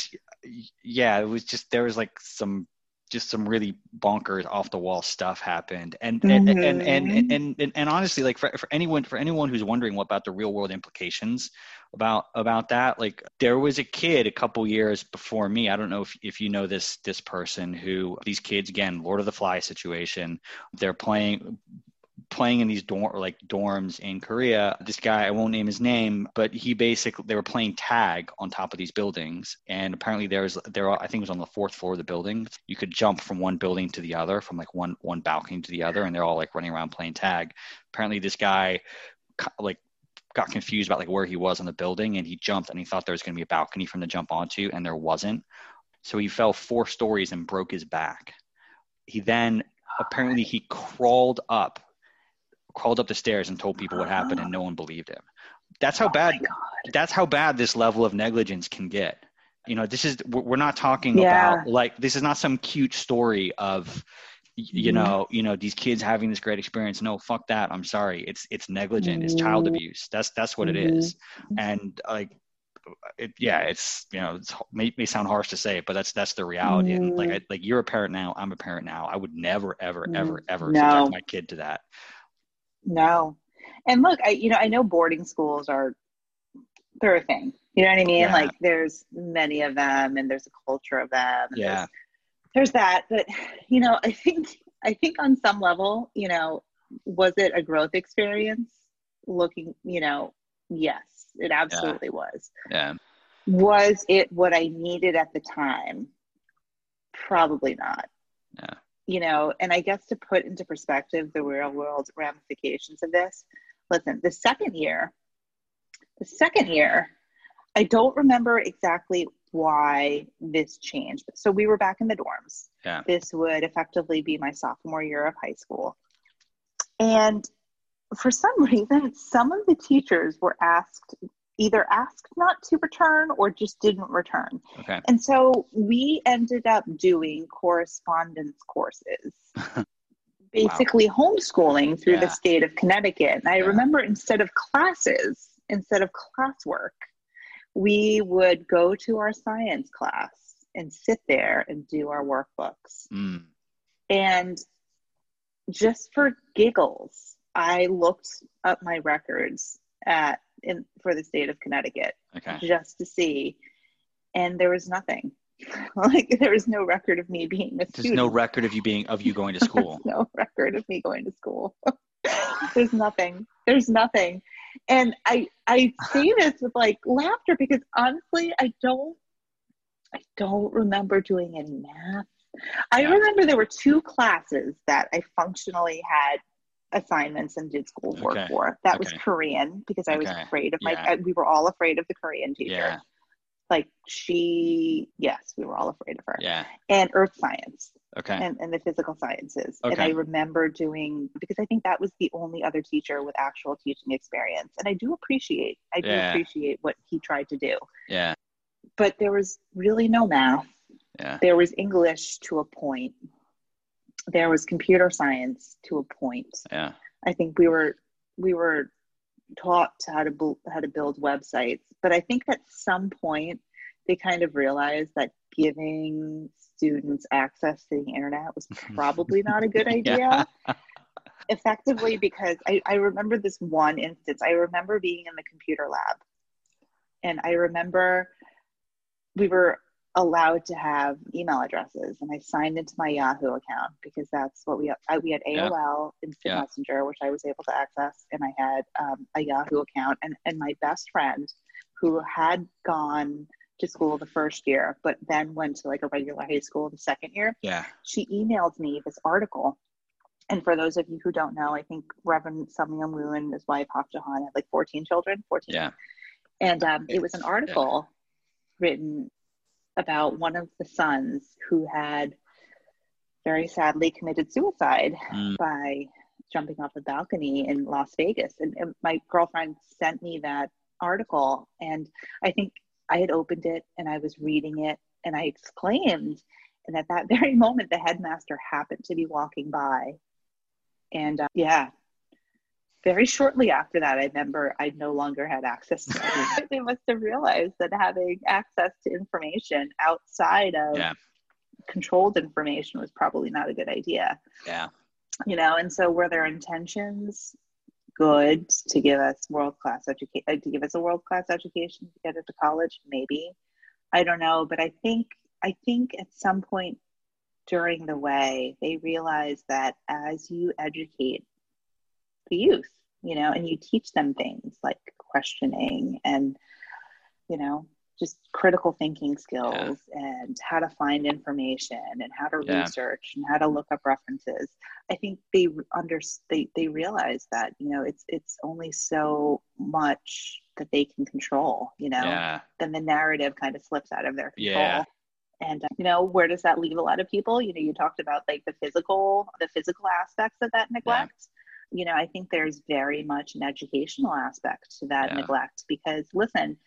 yeah it was just there was like some just some really bonkers off the wall stuff happened and and, and, and, Mhm. and and and honestly like for, for anyone for anyone who's wondering what about the real world implications about about that like there was a kid a couple years before me i don't know if, if you know this this person who these kids again lord of the fly situation they're playing playing in these dorm like dorms in Korea. This guy, I won't name his name, but he basically they were playing tag on top of these buildings, and apparently there's there I think it was on the fourth floor of the building. You could jump from one building to the other, from like one one balcony to the other, and they're all like running around playing tag. Apparently, this guy like got confused about like where he was on the building, and he jumped and he thought there was going to be a balcony for him to jump onto, and there wasn't. So he fell four stories and broke his back. He then apparently he crawled up crawled up the stairs and told people what happened and no one believed him. That's how Oh bad that's how bad this level of negligence can get. You know this is we're not talking Yeah. about like this is not some cute story of you Mhm. know you know these kids having this great experience. No fuck that. I'm sorry. It's it's negligent. It's child Mhm. abuse. That's that's what it Mhm. is. And like it, yeah it's you know it's may, may sound harsh to say but that's that's the reality. And like Mhm. I, like you're a parent now. I'm a parent now. I would never ever ever Mm, ever no. subject my kid to that No. And look, I you know, I know boarding schools are they're a thing. You know what I mean? Yeah. Like there's many of them and there's a culture of them. Yeah. There's, there's that. But you know, I think I think on some level, you know, was it a growth experience? Looking, you know, yes, it absolutely was. yeah Was it what I needed at the time? Probably not. Yeah. You know, and I guess to put into perspective the real world ramifications of this, listen, the second year, the second year, I don't remember exactly why this changed. So we were back in the dorms. Yeah. This would effectively be my sophomore year of high school. And for some <laughs> reason, some of the teachers were asked either asked not to return or just didn't return. Okay. And so we ended up doing correspondence courses, <laughs> basically wow. homeschooling through yeah. the state of Connecticut. And I yeah. remember instead of classes, instead of classwork, we would go to our science class and sit there and do our workbooks. Mm. And just for giggles, I looked up my records at in for the state of Connecticut okay. just to see, and there was nothing. <laughs> like there was no record of me being a There's student. no record of you being of you going to <laughs> school. no record of me going to school. <laughs> There's nothing. There's nothing. And I I say this with like laughter because honestly I don't I don't remember doing any math. I remember there were two classes that I functionally had assignments and did schoolwork okay. for. That okay. was Korean because I was okay. afraid of my. Yeah. we were all afraid of the Korean teacher. Yeah. Like she, yes, we were all afraid of her. Yeah. And earth science. Okay. And, and the physical sciences. Okay. And I remember doing because I think that was the only other teacher with actual teaching experience. And I do appreciate, I do yeah. appreciate what he tried to do. Yeah. But there was really no math. Yeah. There was English to a point there was computer science to a point. Yeah. I think we were we were taught how to bu- how to build websites, but I think at some point they kind of realized that giving students access to the internet was <laughs> probably not a good idea. yeah. <laughs> Effectively, because I, I remember this one instance. I remember being in the computer lab, and I remember we were allowed to have email addresses and I signed into my Yahoo account because that's what we I, we had AOL yeah. Instant yeah. Messenger which I was able to access and I had um, a Yahoo account and and my best friend who had gone to school the first year but then went to like a regular high school the second year yeah she emailed me this article and for those of you who don't know I think Reverend Sun Myung Moon and his wife Hak Ja Han had like 14 children 14 yeah and um, it was an article yeah. written about one of the sons who had very sadly committed suicide mm. by jumping off a balcony in Las Vegas. And, and, my girlfriend sent me that article, and I think I had opened it and I was reading it, and I exclaimed. And at that <laughs> very moment, the headmaster happened to be walking by. And uh, yeah, very shortly after that, I remember I no longer had access to <laughs> it. they must have realized that having access to information outside of yeah. controlled information was probably not a good idea. Yeah. You know, and so were their intentions good to give us world class education, uh, to give us a world class education to get into college? Maybe. I don't know, but I think I think at some point during the way they realized that as you educate the youth, you know, and you teach them things like questioning and, you know, just critical thinking skills yeah. and how to find information and how to yeah. research and how to look up references. I think they under they, they realize that you know it's it's only so much that they can control. You know, yeah. then the narrative kind of slips out of their control. Yeah. And uh, you know where does that leave a lot of people? You know, you talked about like the physical, the physical aspects of that neglect you know, I think there's very much an educational aspect to that yeah. neglect because listen,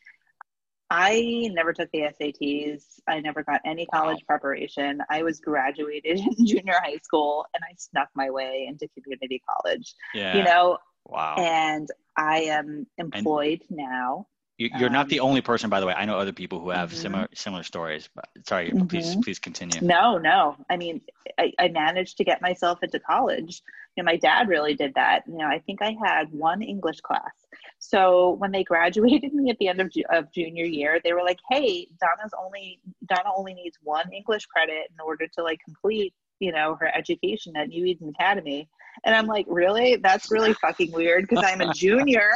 I never took the SATs. I never got any college wow. preparation. I was graduated <laughs> in junior high school and I snuck my way into community college. Yeah. You know, wow. And I am employed and now you're not the um, only person, by the way. I know other people who have mm-hmm. similar similar stories. But sorry, mm-hmm. please please continue. No, no. I mean, I, I managed to get myself into college. You know, my dad really did that. You know, I think I had one English class. So when they <laughs> graduated me at the end of of junior year, they were like, "Hey, Donna's only Donna only needs one English credit in order to like complete you know her education at New Eden Academy." And I'm like, really? That's really fucking weird because I'm a <laughs> junior.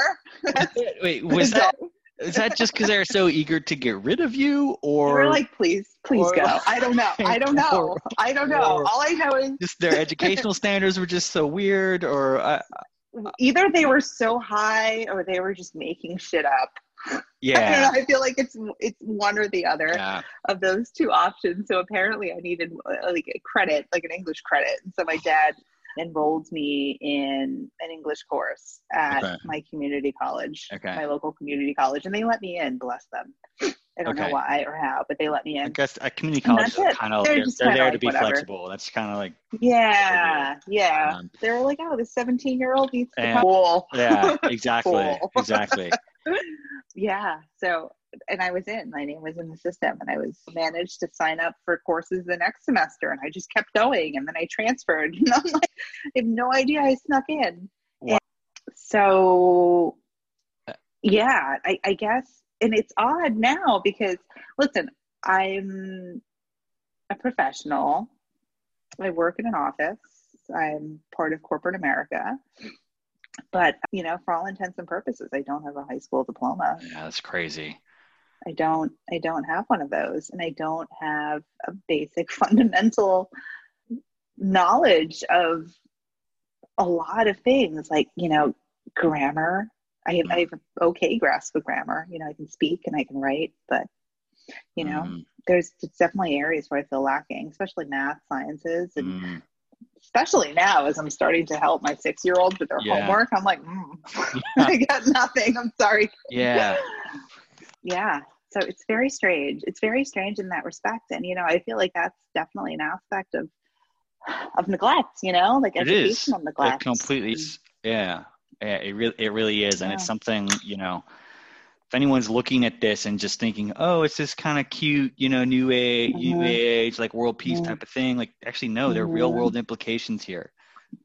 Wait, <laughs> was that is that just because they're so eager to get rid of you, or we're like, please, please or, go? I don't know. I don't know. <laughs> Or, I don't know. All I know is just their educational <laughs> standards were just so weird, or uh, either they were so high, or they were just making shit up. <laughs> Yeah, I, I feel like it's it's one or the other yeah. of those two options. So apparently, I needed uh, like a credit, like an English credit. And so my dad enrolled me in an English course at okay. my community college, okay. my local community college, and they let me in. Bless them. I don't okay. know why or how, but they let me in. I guess at community college is kind of they're, they're, they're there like, to be whatever. flexible. That's kind of like yeah, yeah. Um, they're like, oh, this seventeen-year-old needs to come. Cool. Yeah, <laughs> exactly, cool. exactly. <laughs> yeah. So, and I was in. My name was in the system, and I was managed to sign up for courses the next semester, and I just kept going, and then I transferred. <laughs> And I'm like, I have no idea I snuck in. Wow. so, yeah, I, I guess and it's odd now because listen, I'm a professional. I work in an office. I'm part of corporate America. But, you know, for all intents and purposes, I don't have a high school diploma. Yeah, that's crazy. I don't I don't have one of those and I don't have a basic <laughs> fundamental knowledge of a lot of things like, you know, grammar, I have, I have okay grasp of grammar. You know, I can speak and I can write, but you know, mm. there's definitely areas where I feel lacking, especially math, sciences, and mm. Especially now as I'm starting to help my six year olds with their yeah. homework. I'm like, mm, yeah. <laughs> I <laughs> got nothing. I'm sorry. Yeah. <laughs> yeah. So it's very strange. It's very strange in that respect, and you know, I feel like that's definitely an aspect of of neglect. You know, like educational neglect. It completely. Yeah, yeah, it really it really is, and it's something you know. If anyone's looking at this and just thinking, "Oh, it's this kind of cute, you know, new age, mm-hmm. new age, like world peace type of thing," like actually, no, there are real world mm-hmm. implications here,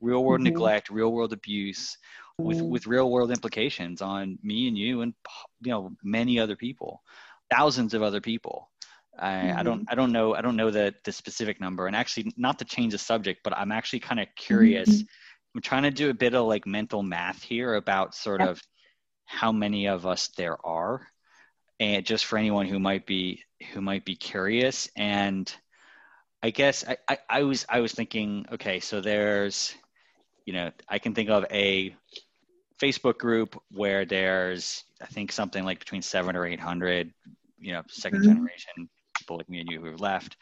real world mm-hmm. neglect, real world abuse, with mm-hmm. with real world implications on me and you and you know many other people, thousands of other people. I, mm-hmm. I, don't I don't know I don't know the the specific number and actually not to change the subject but I'm actually kind of curious mm-hmm. I'm trying to do a bit of like mental math here about sort of how many of us there are, and just for anyone who might be who might be curious. And I guess I, I, I was I was thinking, okay, so there's, you know, I can think of a Facebook group where there's I think something like between seven or eight hundred, you know, 2nd mm-hmm. generation people like me and you who have left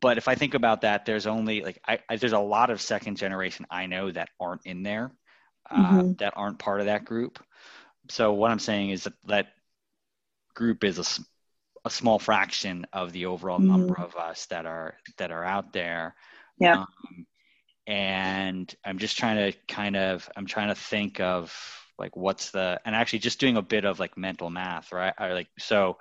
but if I think about that, there's only like I, I, there's a lot of second generation I know that aren't in there, uh, mm-hmm. that aren't part of that group. So what I'm saying is that that group is a, a small fraction of the overall mm-hmm. number of us that are that are out there. Yeah. Um, and I'm just trying to kind of I'm trying to think of like what's the and actually just doing a bit of like mental math, right? I like so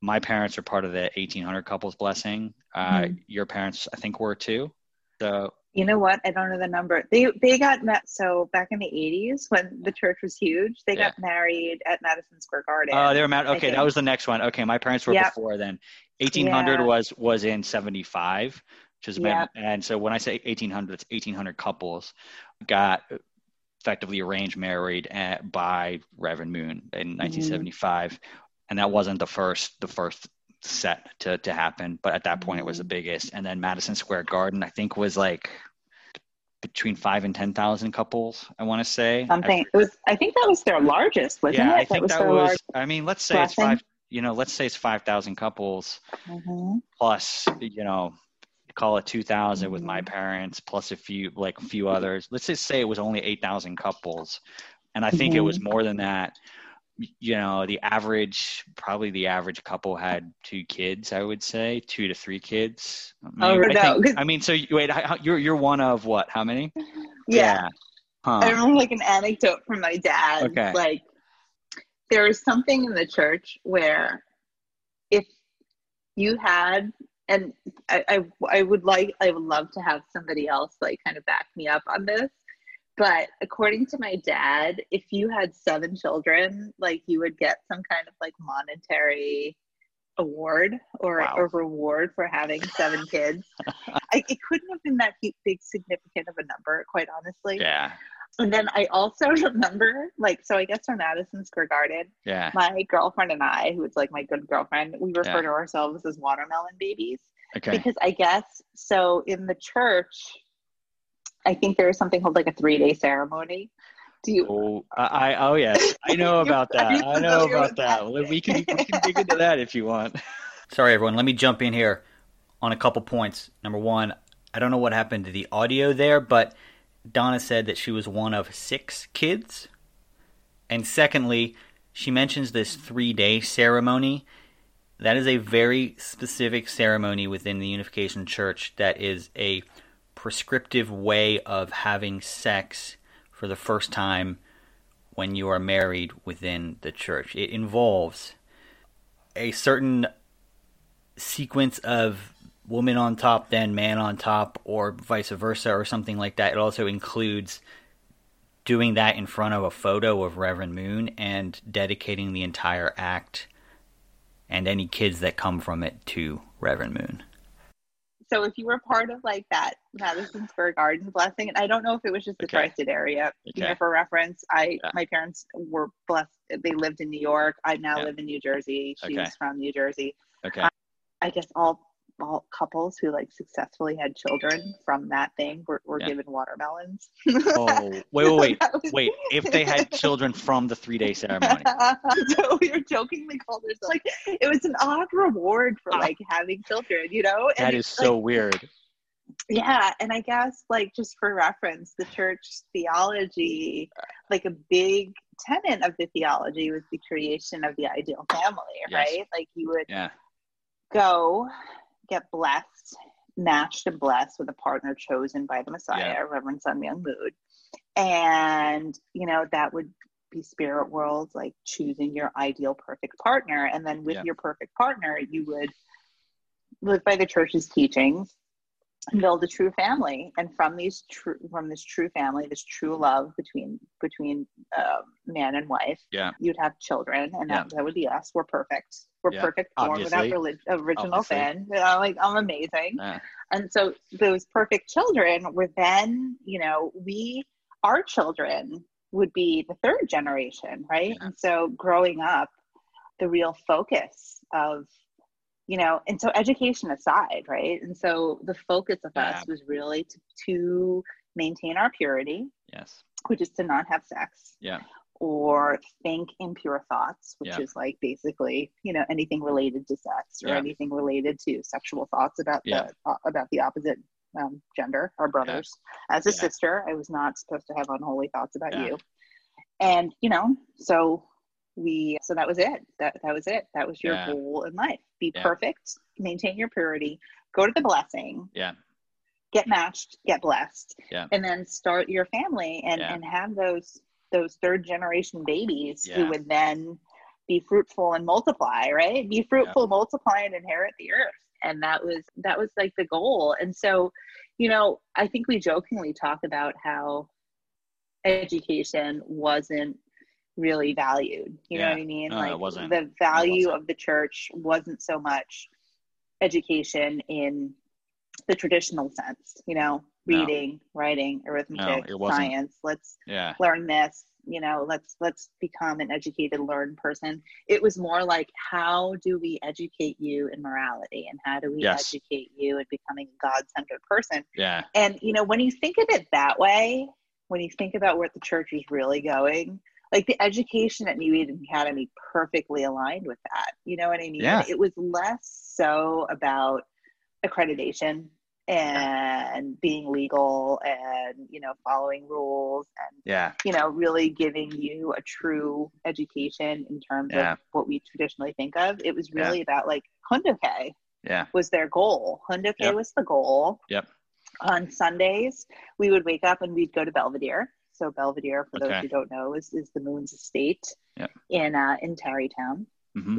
my parents are part of the 1800 couples blessing. Uh, mm-hmm. Your parents, I think, were too. So you know what? I don't know the number. They they got met. So back in the 80s, when the church was huge, they yeah. got married at Madison Square Garden. Oh, they were married. Okay, that was the next one. Okay, my parents were yep. before then. 1800 yeah. was was in 75, which is yep. and so when I say 1800, it's 1800 couples got effectively arranged married at, by Reverend Moon in 1975. Mm-hmm and that wasn't the first the first set to to happen but at that point it was the mm. biggest and then madison square garden i think was like between five and ten thousand couples i want to say something I, it was i think that was their largest wasn't yeah, it i think that was, that was i mean let's say blessing. it's five you know let's say it's five thousand couples mm-hmm. plus you know call it 2000 mm-hmm. with my mm-hmm. parents plus a few like a few others let's just say it was only 8000 couples and i think mm-hmm. it was mm-hmm. more than that you know the average probably the average couple had two kids i would say two to three kids. Oh no I, think, <laughs> I mean so wait how, you're you're one of what? How many? Yeah, yeah. Huh. i remember like an anecdote from my dad. Okay. like there was something in the church where if you had and I, I i would like i would love to have somebody else like kind of back me up on this but according to my dad, if you had seven children, like you would get some kind of like monetary award or wow. a reward for having seven kids. I, it couldn't have been that big significant of a number, quite honestly. Yeah. And then I also <laughs> remember, like, so I guess from Madison Square Garden, yeah, my girlfriend and I, who was like my good girlfriend, we refer yeah. to ourselves as watermelon babies. Okay. Because I guess so in the church, I think there is something called like a three day ceremony. Do you? Oh, I, oh yes, <laughs> I know about that. I know <laughs> about that. Well, we can we can dig into that if you want. <laughs> Sorry, everyone. Let me jump in here on a couple points. Number one, I don't know what happened to the audio there, but Donna said that she was one of six kids. And secondly, she mentions this three day ceremony. That is a very specific ceremony within the Unification Church that is a prescriptive way of having sex for the first time when you are married within the church. It involves a certain sequence of woman on top, then man on top, or vice versa, or something like that. It also includes doing that in front of a photo of Reverend Moon and dedicating the entire act and any kids that come from it to Reverend Moon. So if you were part of like that Madison Square Garden blessing, and I don't know if it was just the okay. tri-state area. Okay. You know, for reference, I yeah. my parents were blessed. They lived in New York. I now yeah. live in New Jersey. She's okay. from New Jersey. Okay. I guess all couples who like successfully had children from that thing were, were yeah. given watermelons. oh, wait, wait, wait, <laughs> was... wait. If they had <laughs> children from the three day ceremony. <laughs> so we were jokingly called it like it was an odd reward for like having children, you know? And that is so like, weird. Yeah, and I guess like just for reference, the church theology, like a big tenet of the theology was the creation of the ideal family, yes. right? Like you would yeah go get blessed, matched and blessed with a partner chosen by the Messiah, yeah. Reverend Sun Myung Moon. And, you know, that would be spirit world, like choosing your ideal perfect partner. And then with yeah. your perfect partner, you would live by the church's teachings build a true family and from these true from this true family this true love between between uh, man and wife yeah you'd have children and yeah. that, that would be us we're perfect we're yeah. perfect born without relig- original Obviously. sin I'm like i'm amazing yeah. and so those perfect children were then you know we our children would be the third generation right and so growing up the real focus of you know and so education aside right? And so the focus of yeah. us was really to, to maintain our purity yes. which is to not have sex yeah. or think impure thoughts which yeah. is like basically you know anything related to sex or yeah. anything related to sexual thoughts about the uh, about the opposite um, gender our brothers. As a sister i was not supposed to have unholy thoughts about you. And you know so we so that was it. That that was it. That was your yeah. goal in life. Be yeah. perfect. Maintain your purity. Go to the blessing. Yeah. Get matched. Get blessed. Yeah. And then start your family and yeah. and have those those third generation babies who would then be fruitful and multiply right? Be fruitful multiply and inherit the earth. And that was that was like the goal. And so you know i think we jokingly talk about how education wasn't really valued. You yeah. know what I mean? No, like it wasn't. the value of the church wasn't so much education in the traditional sense, you know, reading, no. writing, arithmetic, no, science. Let's yeah. learn this, you know, let's let's become an educated, learned person. It was more like how do we educate you in morality and how do we yes. educate you in becoming a God-centered person? Yeah. And you know, when you think of it that way, when you think about where the church is really going, like the education at New Eden Academy perfectly aligned with that. You know what I mean? Yeah. It was less so about accreditation and being legal and you know following rules and yeah you know really giving you a true education in terms yeah. of what we traditionally think of it was really yeah. about like hundoke yeah was their goal hundoke yep. was the goal yep on sundays we would wake up and we'd go to belvedere so Belvedere, for okay. those who don't know, is, is the Moon's estate yeah. in uh, in Tarrytown. Mm-hmm.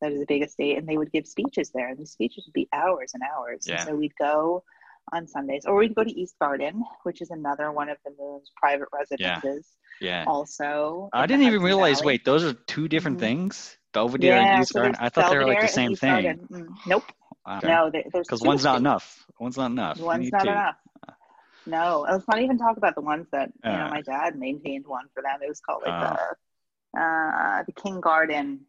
That is a big estate, and they would give speeches there, and the speeches would be hours and hours. Yeah. And so we'd go on Sundays, or we'd go to East Garden, which is another one of the Moon's private residences. Yeah. yeah. Also, I didn't even realize. Valley. Wait, those are two different mm-hmm. things. Belvedere yeah, and East so Garden. I thought Belvedere they were like the same thing. Mm, nope. Okay. No, there's because one's not enough. One's not enough. One's not two. enough. No, let's not even talk about the ones that you know. My dad maintained one for them. It was called like uh, the uh, the King Garden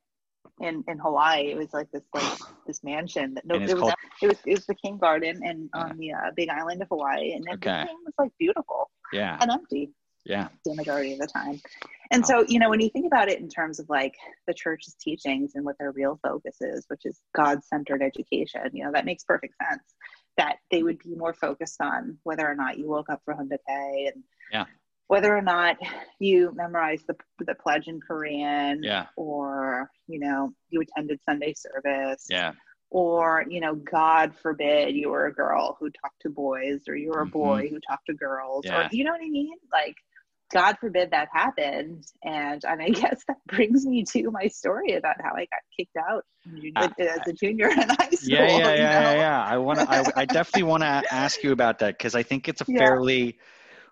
in in Hawaii. It was like this like <sighs> this mansion that no, it was called... it was it was the King Garden and on the uh, Big Island of Hawaii, and everything okay. was like beautiful. Yeah, and empty. Yeah, the majority of the time. And oh. so you know when you think about it in terms of like the church's teachings and what their real focus is, which is God centered education, you know that makes perfect sense that they would be more focused on whether or not you woke up for hundoke and yeah. whether or not you memorized the, the pledge in Korean yeah. or, you know, you attended Sunday service. Yeah. Or, you know, God forbid you were a girl who talked to boys or you were a mm-hmm. boy who talked to girls yeah. or, you know what I mean? Like, God forbid that happened. And, and I <laughs> guess that brings me to my story about how I got kicked out uh, as a junior in high school. Yeah, <laughs> yeah, yeah, yeah, yeah. I want to. I, I, definitely want to <laughs> ask you about that because I think it's a fairly.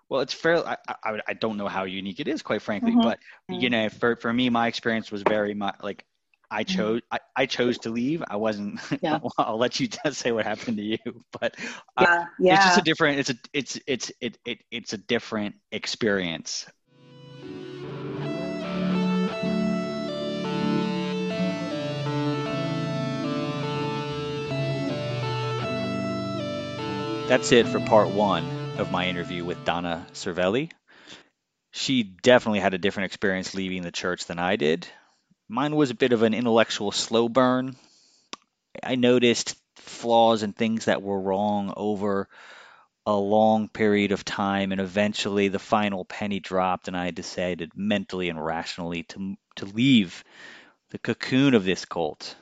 Well, it's fairly. I, I, I, don't know how unique it is, quite frankly. Mm-hmm. But you know, for for me, my experience was very much like I mm-hmm. chose I, I chose to leave. I wasn't. <laughs> Yeah. <laughs> I'll let you <laughs> say what happened to you, but uh, yeah, yeah. it's just a different. It's a it's it's it, it it's a different experience. That's it for part one of my interview with Donna Cervelli. She definitely had a different experience leaving the church than I did. Mine was a bit of an intellectual slow burn. I noticed flaws and things that were wrong over a long period of time, and eventually the final penny dropped, and I decided mentally and rationally to to leave the cocoon of this cult.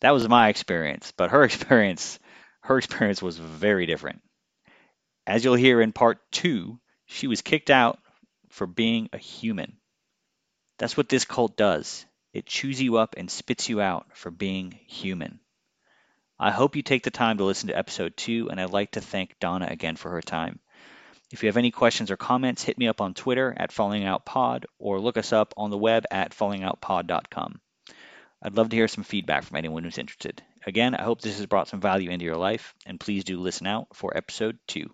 That was my experience, but her <laughs> experience, her experience was very different. As you'll hear in part two, she was kicked out for being a human. That's what this cult does. It chews you up and spits you out for being human. I hope you take the time to listen to episode 2, and I'd like to thank Donna again for her time. If you have any questions or comments, hit me up on Twitter at FallingOutPod or look us up on the web at fallingoutpod.com. I'd love to hear some feedback from anyone who's interested. Again, I hope this has brought some value into your life, and please do listen out for episode 2.